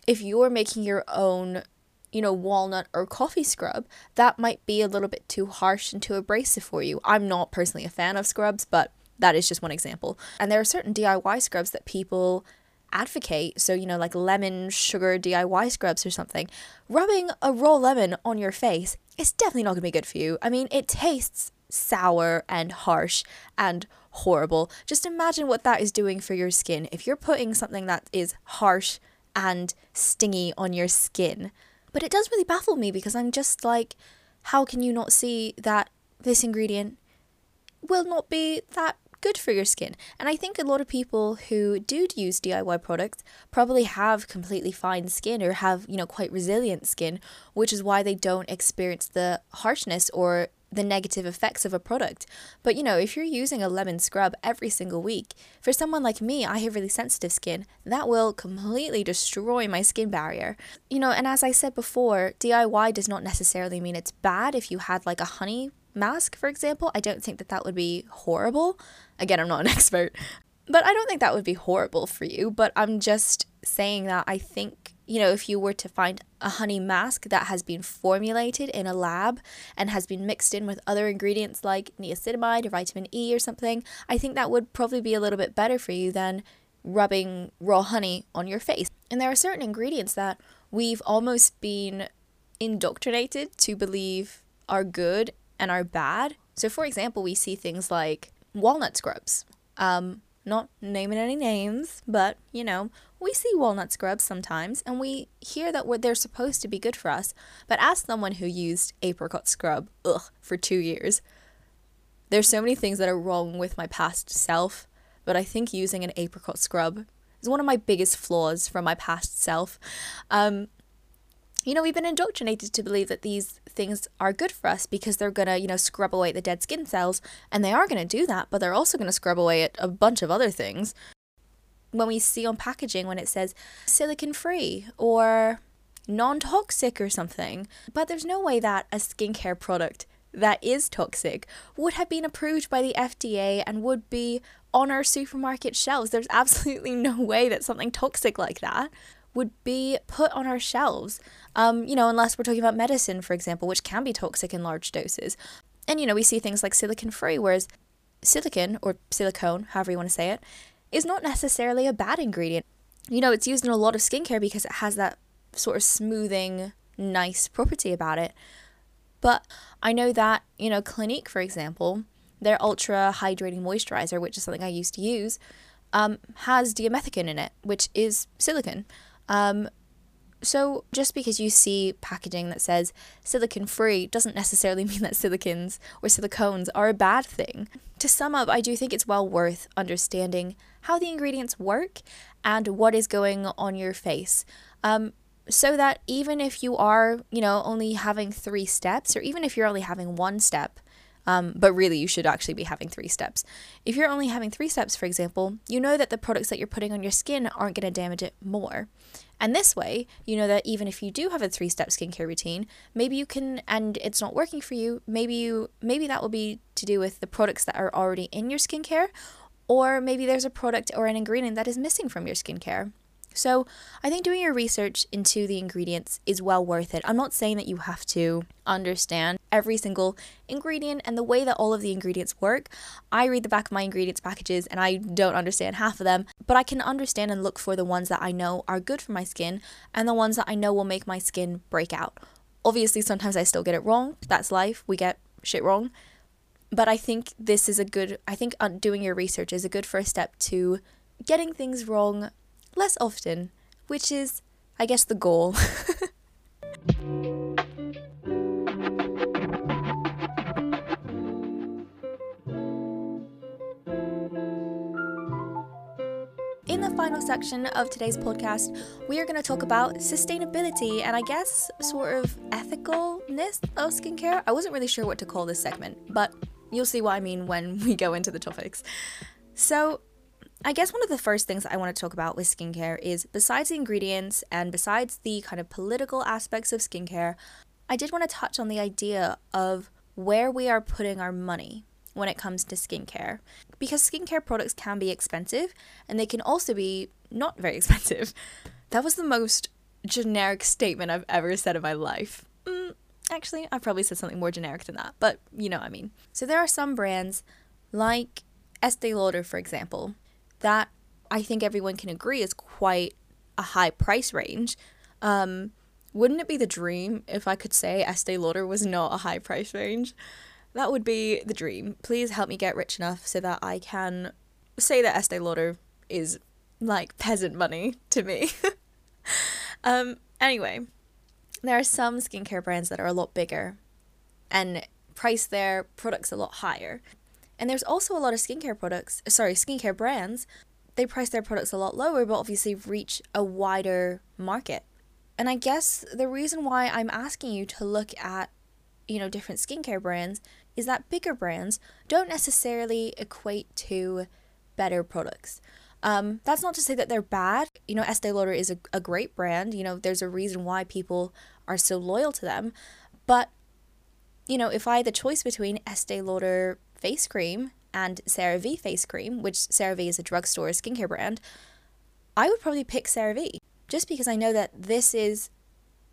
Speaker 1: if you're making your own you know, walnut or coffee scrub, that might be a little bit too harsh and too abrasive for you. I'm not personally a fan of scrubs, but that is just one example. And there are certain DIY scrubs that people advocate. So, you know, like lemon sugar DIY scrubs or something. Rubbing a raw lemon on your face is definitely not going to be good for you. I mean, it tastes sour and harsh and horrible. Just imagine what that is doing for your skin. If you're putting something that is harsh and stingy on your skin, but it does really baffle me because I'm just like, how can you not see that this ingredient will not be that good for your skin? And I think a lot of people who do use DIY products probably have completely fine skin or have, you know, quite resilient skin, which is why they don't experience the harshness or the negative effects of a product. But you know, if you're using a lemon scrub every single week, for someone like me, I have really sensitive skin, that will completely destroy my skin barrier. You know, and as I said before, DIY does not necessarily mean it's bad if you had like a honey mask, for example. I don't think that that would be horrible. Again, I'm not an expert. But I don't think that would be horrible for you, but I'm just saying that I think you know, if you were to find a honey mask that has been formulated in a lab and has been mixed in with other ingredients like niacinamide or vitamin E or something, I think that would probably be a little bit better for you than rubbing raw honey on your face. And there are certain ingredients that we've almost been indoctrinated to believe are good and are bad. So, for example, we see things like walnut scrubs. Um, not naming any names, but you know, we see walnut scrubs sometimes and we hear that they're supposed to be good for us. But ask someone who used apricot scrub, ugh, for two years, there's so many things that are wrong with my past self, but I think using an apricot scrub is one of my biggest flaws from my past self. Um, you know, we've been indoctrinated to believe that these things are good for us because they're gonna, you know, scrub away the dead skin cells, and they are gonna do that, but they're also gonna scrub away a bunch of other things. When we see on packaging when it says silicon free or non toxic or something, but there's no way that a skincare product that is toxic would have been approved by the FDA and would be on our supermarket shelves. There's absolutely no way that something toxic like that would be put on our shelves. Um, you know, unless we're talking about medicine, for example, which can be toxic in large doses. And, you know, we see things like silicon free, whereas silicon, or silicone, however you want to say it, is not necessarily a bad ingredient. You know, it's used in a lot of skincare because it has that sort of smoothing, nice property about it. But I know that, you know, Clinique, for example, their ultra hydrating moisturizer, which is something I used to use, um, has dimethicone in it, which is silicone. Um, so just because you see packaging that says silicone free doesn't necessarily mean that silicons or silicones are a bad thing. To sum up, I do think it's well worth understanding how the ingredients work and what is going on your face. Um, so that even if you are, you know, only having three steps, or even if you're only having one step, um, but really you should actually be having three steps. If you're only having three steps, for example, you know that the products that you're putting on your skin aren't going to damage it more. And this way, you know that even if you do have a three step skincare routine, maybe you can, and it's not working for you, maybe you, maybe that will be to do with the products that are already in your skincare, or maybe there's a product or an ingredient that is missing from your skincare. So, I think doing your research into the ingredients is well worth it. I'm not saying that you have to understand every single ingredient and the way that all of the ingredients work. I read the back of my ingredients packages and I don't understand half of them, but I can understand and look for the ones that I know are good for my skin and the ones that I know will make my skin break out. Obviously, sometimes I still get it wrong. That's life. We get shit wrong. But I think this is a good, I think uh, doing your research is a good first step to getting things wrong less often, which is, I guess, the goal. In the final section of today's podcast, we are going to talk about sustainability and I guess sort of ethicalness of skincare. I wasn't really sure what to call this segment, but you'll see what I mean when we go into the topics. So, I guess one of the first things I want to talk about with skincare is besides the ingredients and besides the kind of political aspects of skincare, I did want to touch on the idea of where we are putting our money when it comes to skincare. Because skincare products can be expensive and they can also be not very expensive. That was the most generic statement I've ever said in my life. Mm, actually, I've probably said something more generic than that, but you know what I mean. So there are some brands like Estee Lauder, for example, that I think everyone can agree is quite a high price range. Um, wouldn't it be the dream if I could say Estee Lauder was not a high price range? That would be the dream. Please help me get rich enough so that I can say that Estee Lauder is like peasant money to me. um, anyway, there are some skincare brands that are a lot bigger and price their products a lot higher. And there's also a lot of skincare products, sorry, skincare brands, they price their products a lot lower, but obviously reach a wider market. And I guess the reason why I'm asking you to look at, you know, different skincare brands is that bigger brands don't necessarily equate to better products. Um, that's not to say that they're bad. You know, Estee Lauder is a, a great brand. You know, there's a reason why people are so loyal to them. But, you know, if I had the choice between Estee Lauder face cream and CeraVe face cream, which CeraVe is a drugstore skincare brand, I would probably pick CeraVe just because I know that this is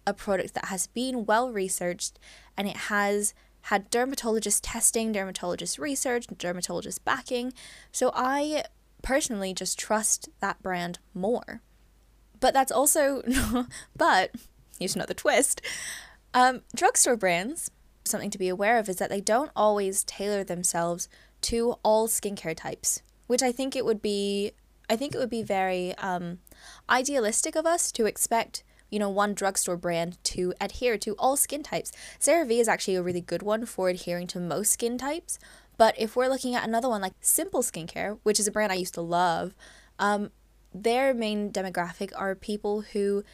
Speaker 1: a product that has been well researched and it has had dermatologist testing, dermatologist research, dermatologist backing. So I personally just trust that brand more. But that's also, but here's another twist. Um, drugstore brands something to be aware of is that they don't always tailor themselves to all skincare types, which I think it would be I think it would be very um, idealistic of us to expect you know one drugstore brand to adhere to all skin types. CeraVe is actually a really good one for adhering to most skin types, but if we're looking at another one like Simple Skincare, which is a brand I used to love, um, their main demographic are people who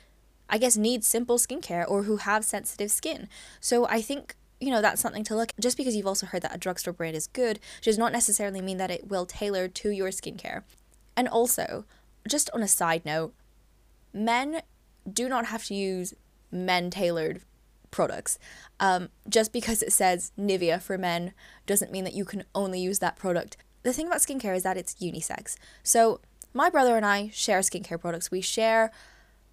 Speaker 1: I guess need simple skincare or who have sensitive skin. So I think you know, that's something to look just because you've also heard that a drugstore brand is good does not necessarily mean that it will tailor to your skincare. And also, just on a side note, men do not have to use men tailored products. Um, just because it says Nivea for men doesn't mean that you can only use that product. The thing about skincare is that it's unisex. So, my brother and I share skincare products. We share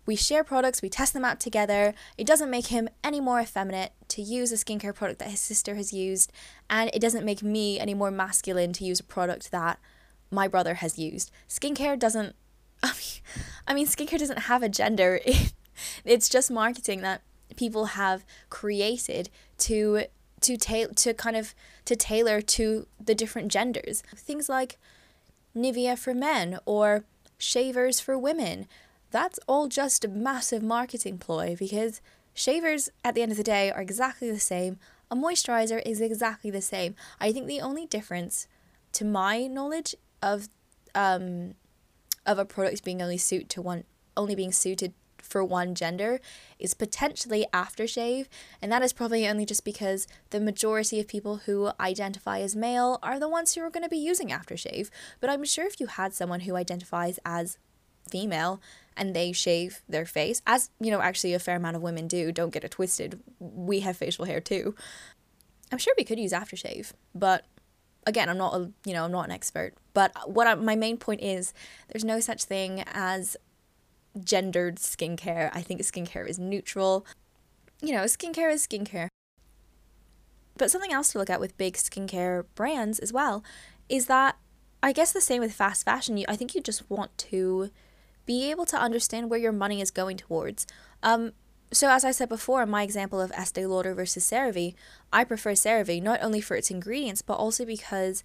Speaker 1: we share products, we test them out together. It doesn't make him any more effeminate to use a skincare product that his sister has used, and it doesn't make me any more masculine to use a product that my brother has used. Skincare doesn't I mean, I mean skincare doesn't have a gender. it's just marketing that people have created to to ta- to kind of to tailor to the different genders. Things like Nivea for men or shavers for women. That's all just a massive marketing ploy because shavers at the end of the day are exactly the same. A moisturizer is exactly the same. I think the only difference to my knowledge of um of a product being only suit to one only being suited for one gender is potentially aftershave, and that is probably only just because the majority of people who identify as male are the ones who are going to be using aftershave. But I'm sure if you had someone who identifies as female and they shave their face, as you know, actually a fair amount of women do, don't get it twisted, we have facial hair too. I'm sure we could use aftershave, but again, I'm not a you know I'm not an expert. But what I, my main point is, there's no such thing as gendered skincare. I think skincare is neutral. You know, skincare is skincare. But something else to look at with big skincare brands as well is that I guess the same with fast fashion. You, I think you just want to be able to understand where your money is going towards. Um, so as I said before, in my example of Estee Lauder versus CeraVe, I prefer CeraVe not only for its ingredients but also because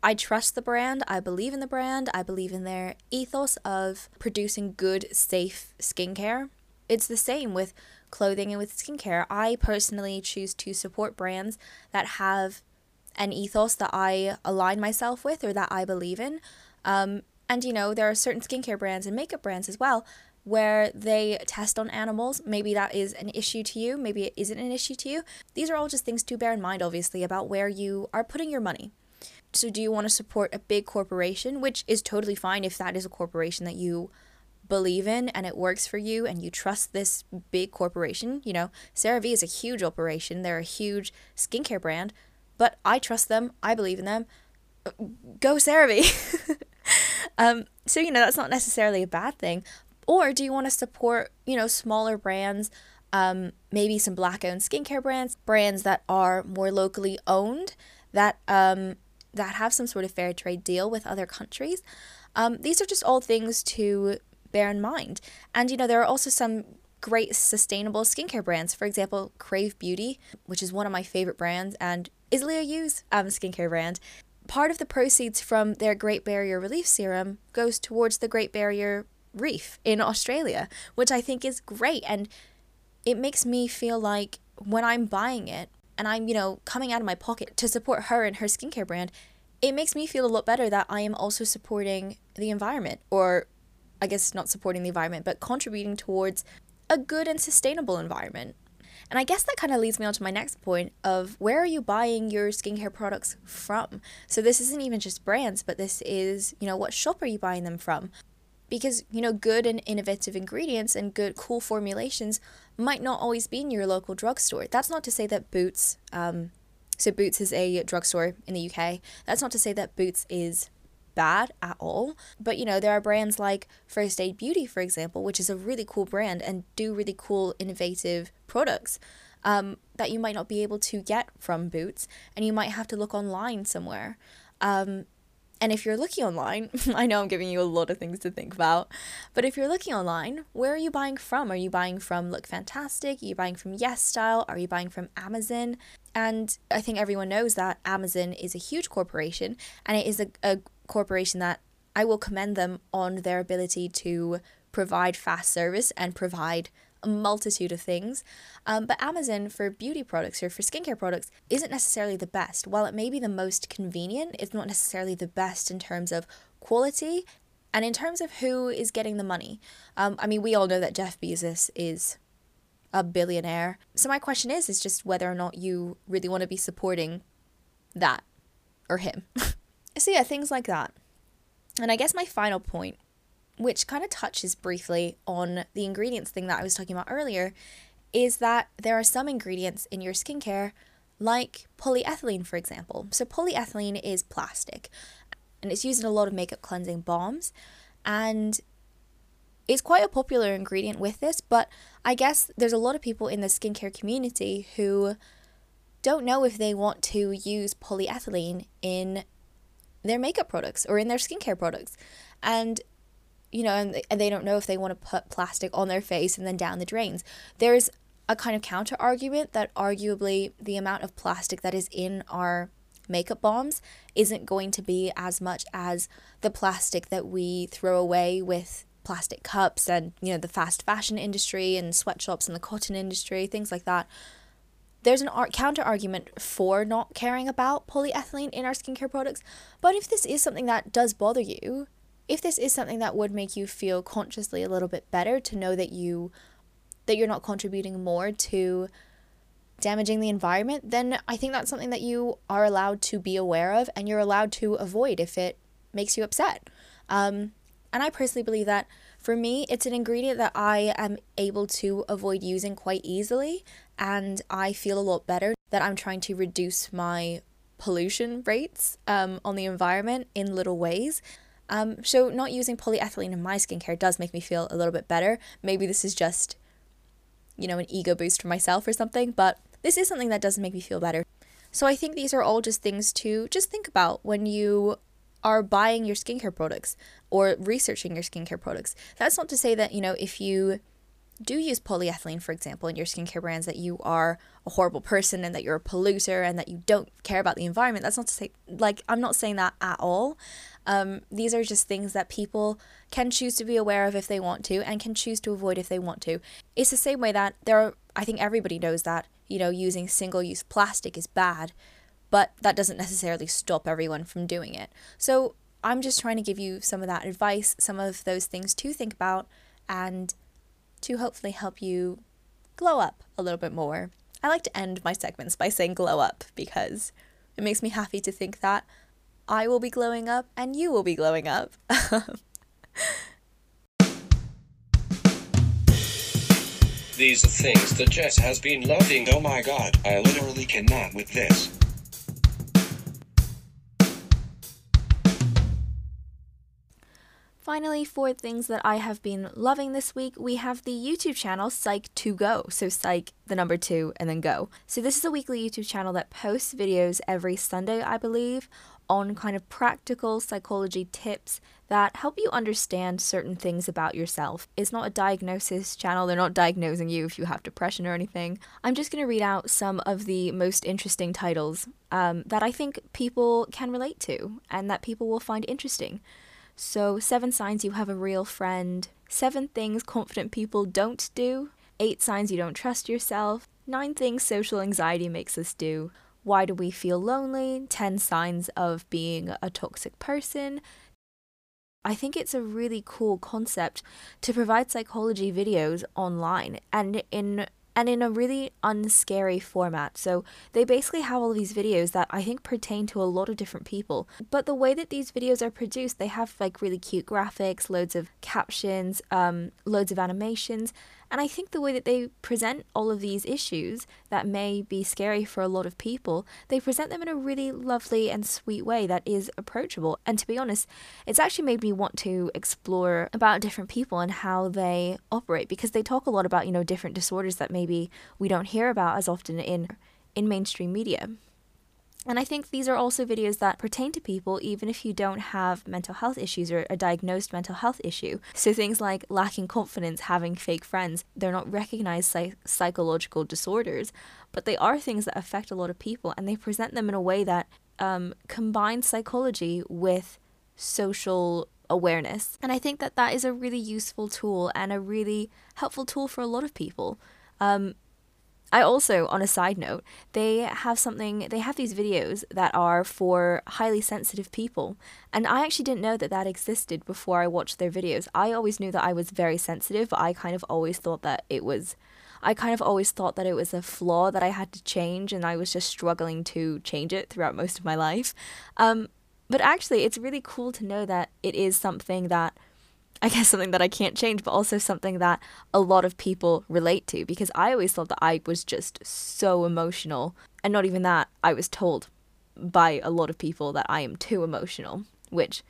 Speaker 1: I trust the brand, I believe in the brand, I believe in their ethos of producing good, safe skincare. It's the same with clothing and with skincare. I personally choose to support brands that have an ethos that I align myself with or that I believe in. Um, and you know, there are certain skincare brands and makeup brands as well where they test on animals. Maybe that is an issue to you, maybe it isn't an issue to you. These are all just things to bear in mind, obviously, about where you are putting your money. So, do you want to support a big corporation, which is totally fine if that is a corporation that you believe in and it works for you and you trust this big corporation? You know, CeraVe is a huge operation, they're a huge skincare brand, but I trust them, I believe in them. Uh, go CeraVe. um, so, you know, that's not necessarily a bad thing. Or do you want to support, you know, smaller brands, um, maybe some black owned skincare brands, brands that are more locally owned, that um, that have some sort of fair trade deal with other countries. Um, these are just all things to bear in mind. And you know, there are also some great sustainable skincare brands. For example, Krave Beauty, which is one of my favorite brands and is Liah Yoo's um, skincare brand. Part of the proceeds from their Great Barrier Relief Serum goes towards the Great Barrier Reef in Australia, which I think is great. And it makes me feel like when I'm buying it and I'm, you know, coming out of my pocket to support her and her skincare brand, it makes me feel a lot better that I am also supporting the environment, or I guess not supporting the environment, but contributing towards a good and sustainable environment. And I guess that kind of leads me on to my next point of where are you buying your skincare products from? So this isn't even just brands, but this is, you know, what shop are you buying them from? because you know good and innovative ingredients and good cool formulations might not always be in your local drugstore that's not to say that boots um, so boots is a drugstore in the uk that's not to say that boots is bad at all but you know there are brands like first aid beauty for example which is a really cool brand and do really cool innovative products um, that you might not be able to get from boots and you might have to look online somewhere um, and if you're looking online, I know I'm giving you a lot of things to think about, but if you're looking online, where are you buying from? Are you buying from Look Fantastic? Are you buying from Yes Style? Are you buying from Amazon? And I think everyone knows that Amazon is a huge corporation and it is a, a corporation that I will commend them on their ability to provide fast service and provide a multitude of things. Um, but Amazon for beauty products or for skincare products isn't necessarily the best. While it may be the most convenient, it's not necessarily the best in terms of quality and in terms of who is getting the money. Um, I mean, we all know that Jeff Bezos is a billionaire. So my question is, is just whether or not you really want to be supporting that or him. so yeah, things like that. And I guess my final point which kind of touches briefly on the ingredients thing that I was talking about earlier, is that there are some ingredients in your skincare, like polyethylene, for example. So, polyethylene is plastic and it's used in a lot of makeup cleansing balms. And it's quite a popular ingredient with this, but I guess there's a lot of people in the skincare community who don't know if they want to use polyethylene in their makeup products or in their skincare products. And you know, and, and they don't know if they want to put plastic on their face and then down the drains. There's a kind of counter argument that arguably the amount of plastic that is in our makeup balms isn't going to be as much as the plastic that we throw away with plastic cups and you know the fast fashion industry and sweatshops and the cotton industry things like that there's an art counter argument for not caring about polyethylene in our skincare products but if this is something that does bother you if this is something that would make you feel consciously a little bit better to know that you that you're not contributing more to damaging the environment, then I think that's something that you are allowed to be aware of and you're allowed to avoid if it makes you upset. Um, and I personally believe that for me, it's an ingredient that I am able to avoid using quite easily, and I feel a lot better that I'm trying to reduce my pollution rates um, on the environment in little ways. Um, so, not using polyethylene in my skincare does make me feel a little bit better. Maybe this is just, you know, an ego boost for myself or something, but this is something that doesn't make me feel better. So I think these are all just things to just think about when you are buying your skincare products or researching your skincare products. That's not to say that, you know, if you do use polyethylene, for example, in your skincare brands, that you are a horrible person and that you're a polluter and that you don't care about the environment. That's not to say, like, I'm not saying that at all. Um, these are just things that people can choose to be aware of if they want to and can choose to avoid if they want to. It's the same way that there are, I think everybody knows that you know, using single use plastic is bad, but that doesn't necessarily stop everyone from doing it. So I'm just trying to give you some of that advice, some of those things to think about, and to hopefully help you glow up a little bit more. I like to end my segments by saying glow up because it makes me happy to think that I will be glowing up and you will be glowing up.
Speaker 12: These are things that Jess has been loving. Oh my god, I literally cannot with this.
Speaker 1: Finally, for things that I have been loving this week, we have the YouTube channel Psych2Go. So, Psych, the number two, and then go. So, this is a weekly YouTube channel that posts videos every Sunday, I believe, on kind of practical psychology tips that help you understand certain things about yourself. It's not a diagnosis channel, they're not diagnosing you if you have depression or anything. I'm just going to read out some of the most interesting titles um, that I think people can relate to and that people will find interesting. So, seven signs you have a real friend, seven things confident people don't do, eight signs you don't trust yourself, nine things social anxiety makes us do. Why do we feel lonely? 10 signs of being a toxic person. I think it's a really cool concept to provide psychology videos online and in and in a really unscary format. So they basically have all these videos that I think pertain to a lot of different people. But the way that these videos are produced, they have like really cute graphics, loads of captions, um, loads of animations, and I think the way that they present all of these issues that may be scary for a lot of people, they present them in a really lovely and sweet way that is approachable. And to be honest, it's actually made me want to explore about different people and how they operate because they talk a lot about, you know, different disorders that maybe we don't hear about as often in in mainstream media. And I think these are also videos that pertain to people even if you don't have mental health issues or a diagnosed mental health issue. So things like lacking confidence, having fake friends, they're not recognized psych- psychological disorders, but they are things that affect a lot of people and they present them in a way that um, combines psychology with social awareness. And I think that that is a really useful tool and a really helpful tool for a lot of people. Um, I also, on a side note, they have something, they have these videos that are for highly sensitive people. And I actually didn't know that that existed before I watched their videos. I always knew that I was very sensitive, but I kind of always thought that it was, I kind of always thought that it was a flaw that I had to change, and I was just struggling to change it throughout most of my life. Um, but actually, it's really cool to know that it is something that I guess something that I can't change, but also something that a lot of people relate to because I always thought that I was just so emotional. And not even that, I was told by a lot of people that I am too emotional, which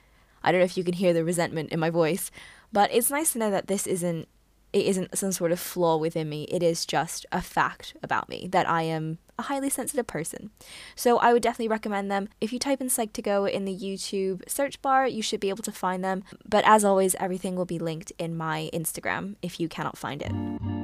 Speaker 1: I don't know if you can hear the resentment in my voice, but it's nice to know that this isn't it isn't some sort of flaw within me. It is just a fact about me that I am a highly sensitive person. So I would definitely recommend them. If you type in Psych2Go in the YouTube search bar, you should be able to find them. But as always, everything will be linked in my Instagram if you cannot find it.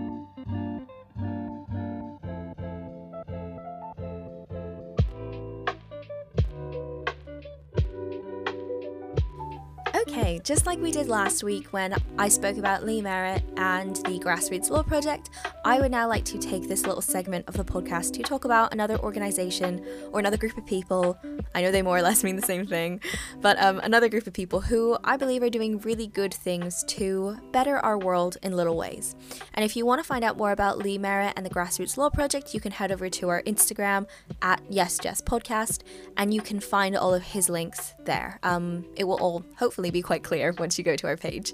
Speaker 1: Just like we did last week when I spoke about Lee Merritt and the Grassroots Law Project, I would now like to take this little segment of the podcast to talk about another organization or another group of people. I know they more or less mean the same thing, but um, another group of people who I believe are doing really good things to better our world in little ways. And if you want to find out more about Lee Merritt and the Grassroots Law Project, you can head over to our Instagram at Yes Jess Podcast, and you can find all of his links there. Um, it will all hopefully be quite clear once you go to our page.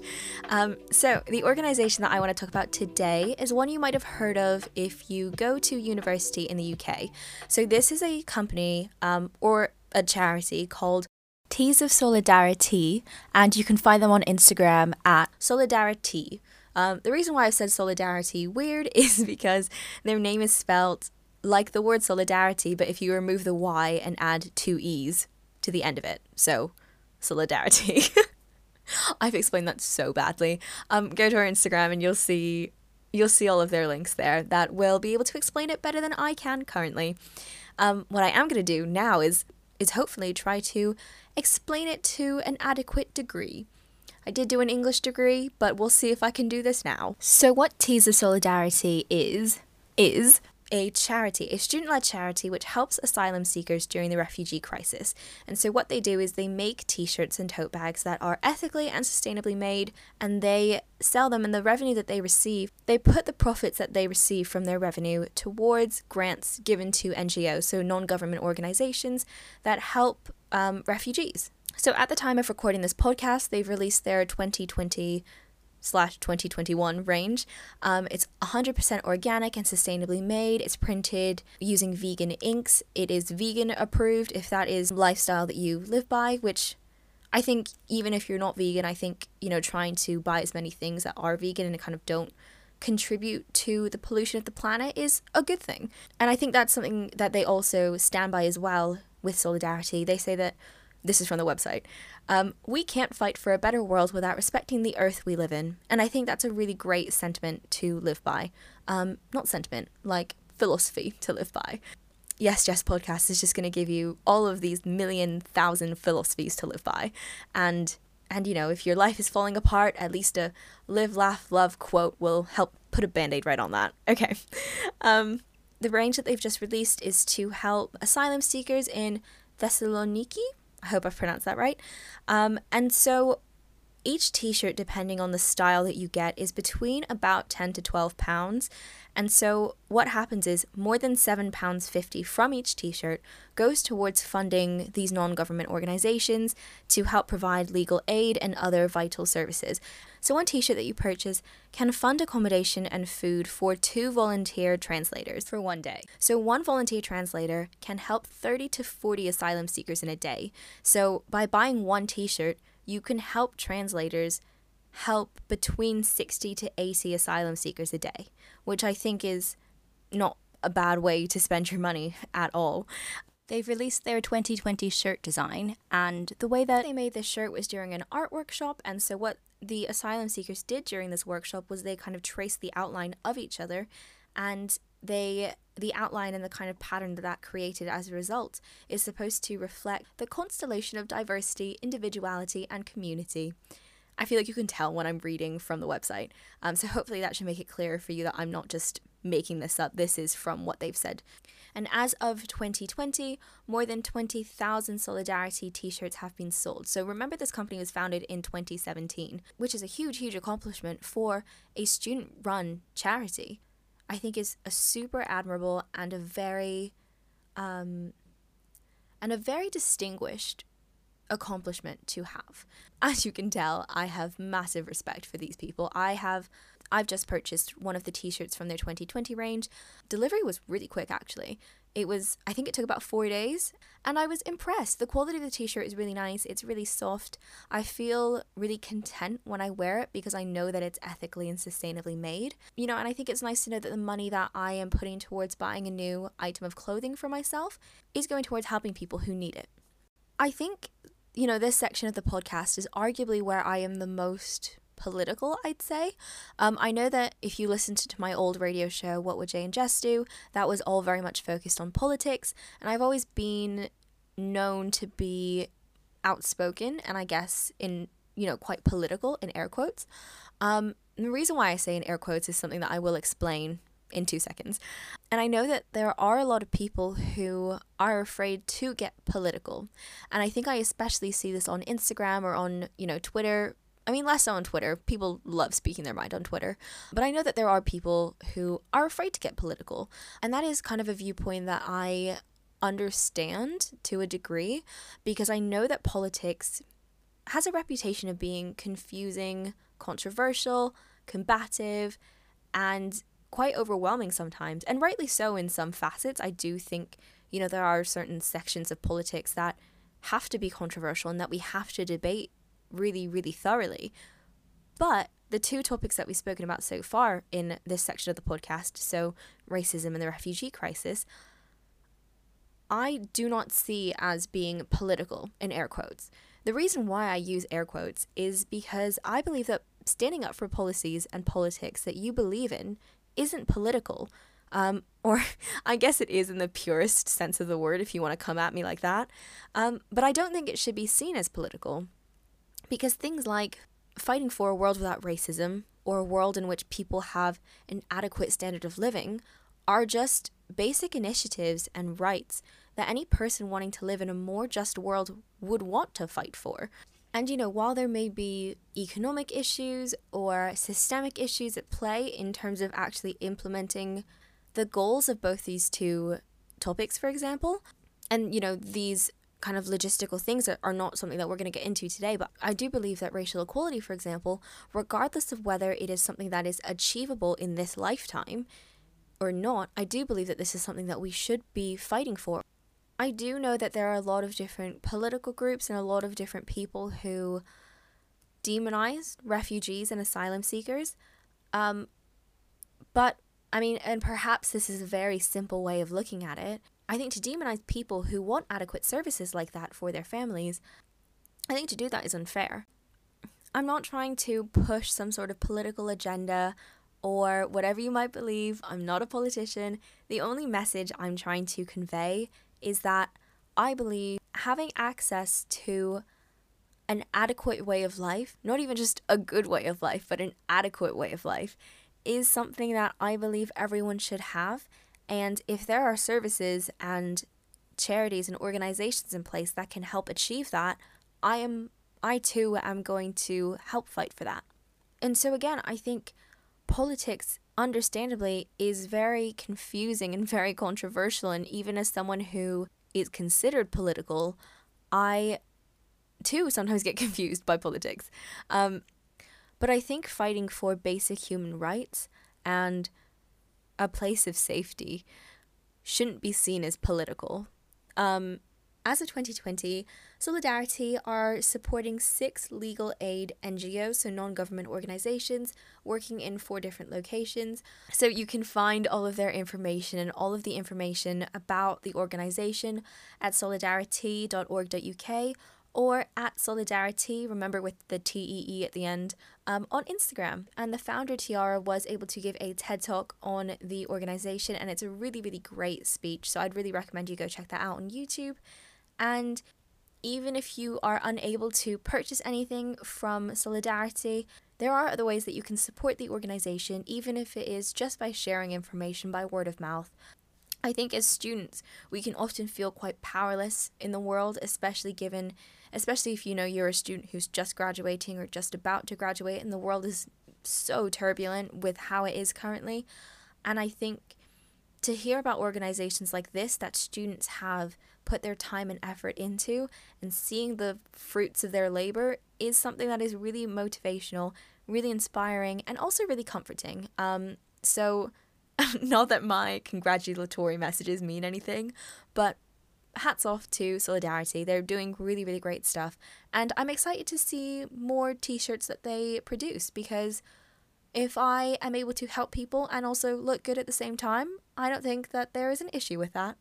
Speaker 1: Um, so, the organization that I want to talk about today is one you might have heard of if you go to university in the UK. So, this is a company um, or a charity called Teas of Solidaritee, and you can find them on Instagram at Solidaritee. Um, the reason why I've said Solidaritee weird is because their name is spelled like the word solidarity, but if you remove the Y and add two E's to the end of it. So, Solidaritee. I've explained that so badly. Um, go to our Instagram and you'll see you'll see all of their links there that will be able to explain it better than I can currently. Um, what I am going to do now is is hopefully try to explain it to an adequate degree. I did do an English degree, but we'll see if I can do this now. So, what teaser Solidaritee is, is a charity, a student led charity which helps asylum seekers during the refugee crisis. And so, what they do is they make t shirts and tote bags that are ethically and sustainably made, and they sell them. And the revenue that they receive, they put the profits that they receive from their revenue towards grants given to NGOs, so non government organizations that help um, refugees. So, at the time of recording this podcast, they've released their 2020 slash 2021 range. Um, it's 100% organic and sustainably made. It's printed using vegan inks. It is vegan approved if that is lifestyle that you live by, which I think even if you're not vegan, I think, you know, trying to buy as many things that are vegan and kind of don't contribute to the pollution of the planet is a good thing. And I think that's something that they also stand by as well with Solidaritee. They say that this is from the website. Um, we can't fight for a better world without respecting the earth we live in. And I think that's a really great sentiment to live by. Um, not sentiment, like philosophy to live by. Yes, Jess Podcast is just going to give you all of these million thousand philosophies to live by. And and you know, if your life is falling apart, at least a live, laugh, love quote will help put a band-aid right on that. Okay. Um, the range that they've just released is to help asylum seekers in Thessaloniki, I hope I've pronounced that right. Um, and so each t shirt, depending on the style that you get, is between about 10 to 12 pounds. And so what happens is more than £7.50 from each t shirt goes towards funding these non government organizations to help provide legal aid and other vital services. So one t shirt that you purchase can fund accommodation and food for two volunteer translators for one day. So one volunteer translator can help 30 to 40 asylum seekers in a day. So by buying one t shirt, you can help translators help between 60 to 80 asylum seekers a day, which I think is not a bad way to spend your money at all. They've released their 2020 shirt design, and the way that they made this shirt was during an art workshop. And so, what the asylum seekers did during this workshop was they kind of traced the outline of each other, and they the outline and the kind of pattern that that created as a result is supposed to reflect the constellation of diversity, individuality, and community. I feel like you can tell when I'm reading from the website. Um, so hopefully that should make it clearer for you that I'm not just making this up. This is from what they've said. And as of 2020, more than 20,000 Solidaritee t shirts have been sold. So remember, this company was founded in 2017, which is a huge, huge accomplishment for a student run charity. I think is a super admirable and a very um, and a very distinguished accomplishment to have. As you can tell, I have massive respect for these people. I have I've just purchased one of the t-shirts from their 2020 range. Delivery was really quick actually. It was I think it took about 4 days and I was impressed. The quality of the t-shirt is really nice. It's really soft. I feel really content when I wear it because I know that it's ethically and sustainably made. You know, and I think it's nice to know that the money that I am putting towards buying a new item of clothing for myself is going towards helping people who need it. I think you know, this section of the podcast is arguably where I am the most political, I'd say. Um, I know that if you listened to my old radio show, What Would Jay and Jess Do, that was all very much focused on politics, and I've always been known to be outspoken and I guess in you know, quite political in air quotes. Um, the reason why I say in air quotes is something that I will explain in two seconds. And I know that there are a lot of people who are afraid to get political. And I think I especially see this on Instagram or on, you know, Twitter. I mean, less so on Twitter. People love speaking their mind on Twitter. But I know that there are people who are afraid to get political. And that is kind of a viewpoint that I understand to a degree because I know that politics has a reputation of being confusing, controversial, combative, and quite overwhelming sometimes, and rightly so in some facets. I do think, you know, there are certain sections of politics that have to be controversial and that we have to debate really, really thoroughly. But the two topics that we've spoken about so far in this section of the podcast, so racism and the refugee crisis, I do not see as being political in air quotes. The reason why I use air quotes is because I believe that standing up for policies and politics that you believe in isn't political. Um, or I guess it is in the purest sense of the word if you want to come at me like that. Um, but I don't think it should be seen as political because things like fighting for a world without racism or a world in which people have an adequate standard of living are just basic initiatives and rights that any person wanting to live in a more just world would want to fight for. And you know, while there may be economic issues or systemic issues at play in terms of actually implementing the goals of both these two topics, for example, and you know, these kind of logistical things are, are not something that we're going to get into today, but I do believe that racial equality, for example, regardless of whether it is something that is achievable in this lifetime or not, I do believe that this is something that we should be fighting for. I do know that there are a lot of different political groups and a lot of different people who demonize refugees and asylum seekers. Um, but, I mean, and perhaps this is a very simple way of looking at it. I think to demonize people who want adequate services like that for their families, I think to do that is unfair. I'm not trying to push some sort of political agenda or whatever you might believe. I'm not a politician. The only message I'm trying to convey is that I believe having access to an adequate way of life, not even just a good way of life, but an adequate way of life, is something that I believe everyone should have. And if there are services and charities and organizations in place that can help achieve that, I am I too am going to help fight for that. And so again, I think politics understandably, is very confusing and very controversial. And even as someone who is considered political, I too sometimes get confused by politics. Um, but I think fighting for basic human rights and a place of safety shouldn't be seen as political. Um, as of 2020, Solidaritee are supporting six legal aid NGOs, so non government organizations, working in four different locations. So you can find all of their information and all of the information about the organization at solidaritee.org.uk or at Solidaritee, remember with the T E E at the end, um, on Instagram. And the founder, Tiara, was able to give a TED talk on the organization, and it's a really, really great speech. So I'd really recommend you go check that out on YouTube. And even if you are unable to purchase anything from Solidaritee, there are other ways that you can support the organization, even if it is just by sharing information by word of mouth. I think as students, we can often feel quite powerless in the world, especially given, especially if you know you're a student who's just graduating or just about to graduate, and the world is so turbulent with how it is currently. And I think to hear about organizations like this that students have put their time and effort into and seeing the fruits of their labor is something that is really motivational, really inspiring, and also really comforting. Um, so, not that my congratulatory messages mean anything, but hats off to Solidaritee. They're doing really, really great stuff. And I'm excited to see more t shirts that they produce because if I am able to help people and also look good at the same time, I don't think that there is an issue with that.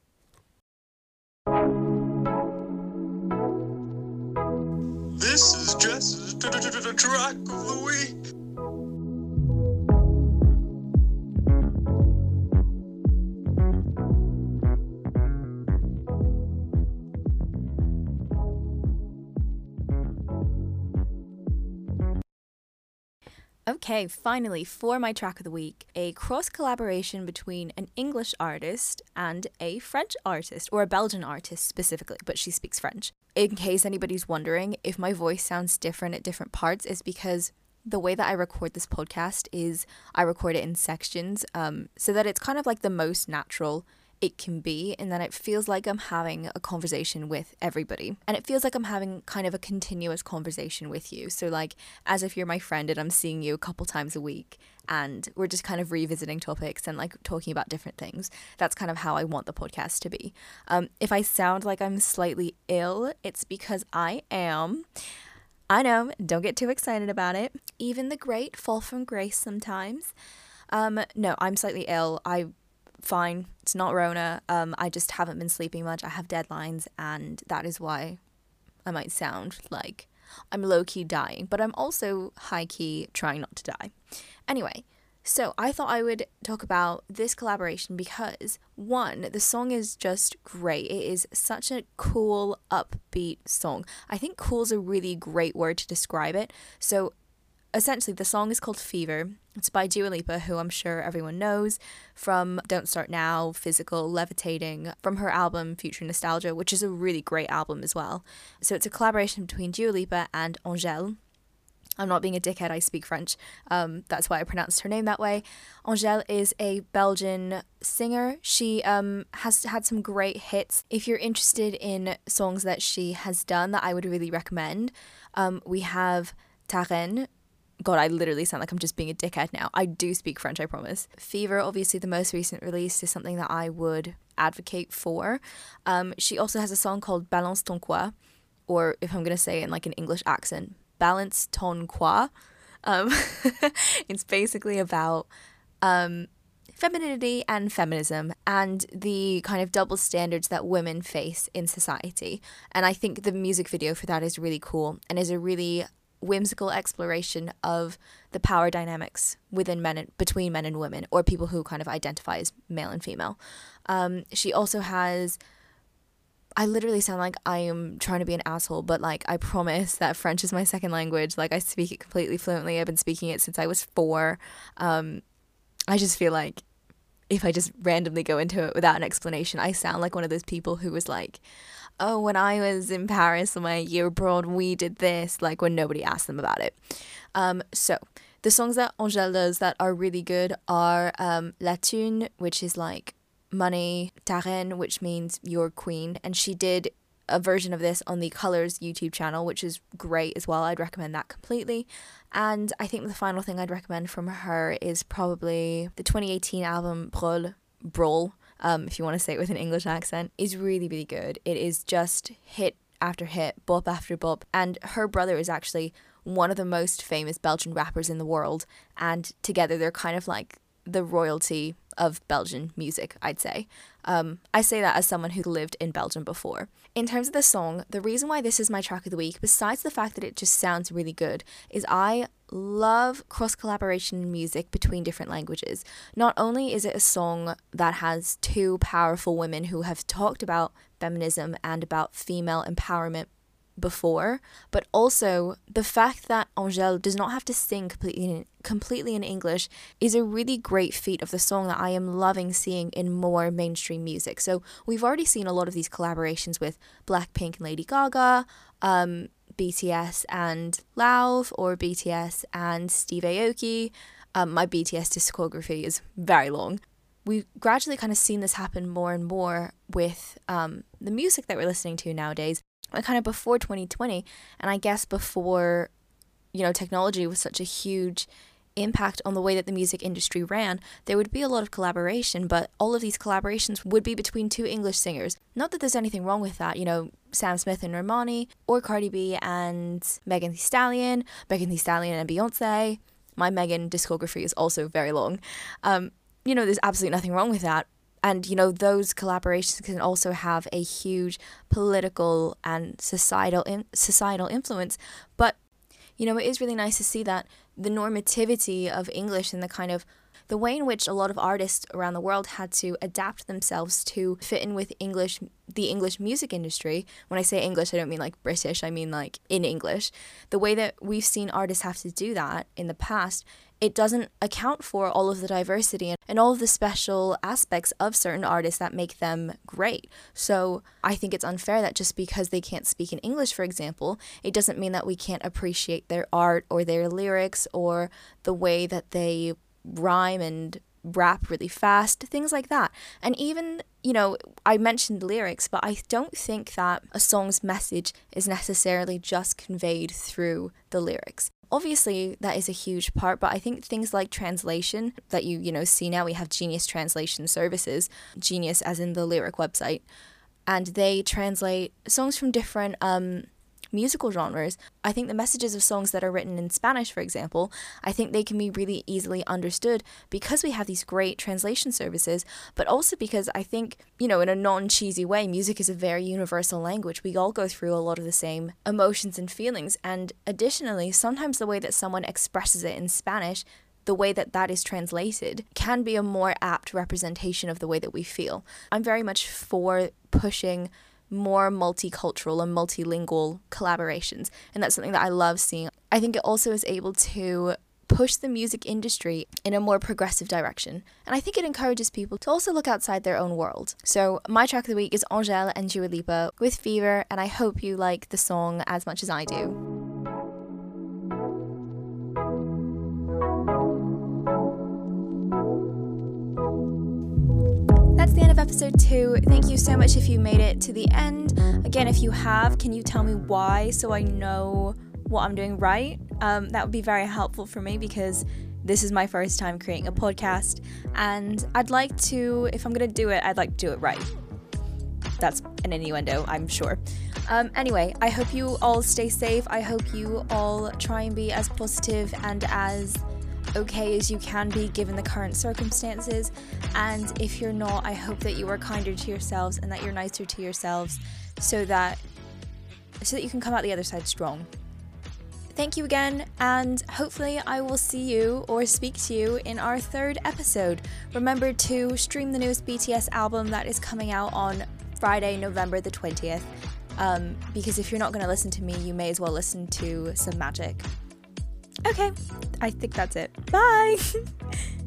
Speaker 13: This is Jess's track of the week.
Speaker 1: Okay, finally, for my track of the week, a cross collaboration between an English artist and a French artist, or a Belgian artist specifically, but she speaks French. In case anybody's wondering, if my voice sounds different at different parts, is because the way that I record this podcast is I record it in sections um, so that it's kind of like the most natural it can be, and then it feels like I'm having a conversation with everybody. And it feels like I'm having kind of a continuous conversation with you. So, like, as if you're my friend and I'm seeing you a couple times a week, and we're just kind of revisiting topics and like talking about different things. That's kind of how I want the podcast to be. Um, if I sound like I'm slightly ill, it's because I am. I know, don't get too excited about it. Even the great fall from grace sometimes. Um, no, I'm slightly ill. I fine. It's not Rona. Um, I just haven't been sleeping much. I have deadlines, and that is why I might sound like I'm low key dying, but I'm also high key trying not to die. Anyway, so I thought I would talk about this collaboration because one, the song is just great. It is such a cool, upbeat song. I think cool is a really great word to describe it. So essentially the song is called Fever. It's by Dua Lipa, who I'm sure everyone knows from Don't Start Now, Physical, Levitating, from her album Future Nostalgia, which is a really great album as well. So it's a collaboration between Dua Lipa and Angèle. I'm not being a dickhead, I speak French. Um, that's why I pronounced her name that way. Angèle is a Belgian singer. She um, has had some great hits. If you're interested in songs that she has done that I would really recommend, um, we have Ta Reine, God, I literally sound like I'm just being a dickhead now. I do speak French, I promise. Fever, obviously, the most recent release, is something that I would advocate for. Um, she also has a song called Balance ton quoi, or if I'm going to say it in like an English accent, Balance ton quoi. Um, it's basically about um, femininity and feminism and the kind of double standards that women face in society. And I think the music video for that is really cool and is a really whimsical exploration of the power dynamics within men and between men and women or people who kind of identify as male and female. Um, she also has I literally sound like I am trying to be an asshole, but like I promise that French is my second language. Like I speak it completely fluently. I've been speaking it since I was four. Um, I just feel like if I just randomly go into it without an explanation, I sound like one of those people who was like, oh, when I was in Paris on my year abroad, we did this, like when nobody asked them about it. Um, so the songs that Angèle does that are really good are um, La Thune, which is like money, Ta Reine, which means your queen, and she did a version of this on the Colors YouTube channel, which is great as well. I'd recommend that completely. And I think the final thing I'd recommend from her is probably the 2018 album Brol, Brol, um, if you want to say it with an English accent, is really, really good. It is just hit after hit, bop after bop. And her brother is actually one of the most famous Belgian rappers in the world. And together they're kind of like the royalty of Belgian music, I'd say. Um, I say that as someone who lived in Belgium before. In terms of the song, the reason why this is my track of the week, besides the fact that it just sounds really good, is I love cross collaboration in music between different languages. Not only is it a song that has two powerful women who have talked about feminism and about female empowerment before, but also the fact that Angèle does not have to sing completely in, completely in English is a really great feat of the song that I am loving seeing in more mainstream music. So we've already seen a lot of these collaborations with Blackpink and Lady Gaga, um, BTS and Lauv, or BTS and Steve Aoki. Um, my BTS discography is very long. We've gradually kind of seen this happen more and more with um, the music that we're listening to nowadays kind of before 2020 and i guess before you know technology was such a huge impact on the way that the music industry ran there would be a lot of collaboration but all of these collaborations would be between two english singers. Not that there's anything wrong with that you know sam smith and Normani or cardi b and megan thee stallion megan thee stallion and beyonce. My megan discography is also very long. Um, you know there's absolutely nothing wrong with that and you know those collaborations can also have a huge political and societal in, societal influence but you know it is really nice to see that the normativity of english and the kind of the way in which a lot of artists around the world had to adapt themselves to fit in with English the English music industry. When I say English, I don't mean like British, I mean like in English. The way that we've seen artists have to do that in the past it doesn't account for all of the diversity and all of the special aspects of certain artists that make them great. So I think it's unfair that just because they can't speak in English, for example, it doesn't mean that we can't appreciate their art or their lyrics or the way that they rhyme and rap really fast, things like that. And even, you know, I mentioned lyrics, but I don't think that a song's message is necessarily just conveyed through the lyrics obviously that is a huge part but i think things like translation that you you know see now we have genius translation services genius as in the lyric website and they translate songs from different um musical genres, I think the messages of songs that are written in Spanish, for example, I think they can be really easily understood because we have these great translation services, but also because I think, you know, in a non cheesy way, music is a very universal language. We all go through a lot of the same emotions and feelings. And additionally, sometimes the way that someone expresses it in Spanish the way that that is translated can be a more apt representation of the way that we feel. I'm very much for pushing more multicultural and multilingual collaborations. And that's something that I love seeing. I think it also is able to push the music industry in a more progressive direction. And I think it encourages people to also look outside their own world. So, my track of the week is Angèle and Dua Lipa with Fever, and I hope you like the song as much as I do. Episode two. Thank you so much if you made it to the end. Again, if you have, can you tell me why so I know what I'm doing right? Um, that would be very helpful for me because this is my first time creating a podcast and I'd like to, if I'm going to do it, I'd like to do it right. That's an innuendo, I'm sure. Um, anyway, I hope you all stay safe. I hope you all try and be as positive and as okay as you can be given the current circumstances. And if you're not, I hope that you are kinder to yourselves and that you're nicer to yourselves so that so that you can come out the other side strong. Thank you again, and hopefully, I will see you or speak to you in our third episode. Remember to stream the newest BTS album that is coming out on Friday, November the 20th. Um, because if you're not going to listen to me, you may as well listen to some magic. Okay, I think that's it. Bye!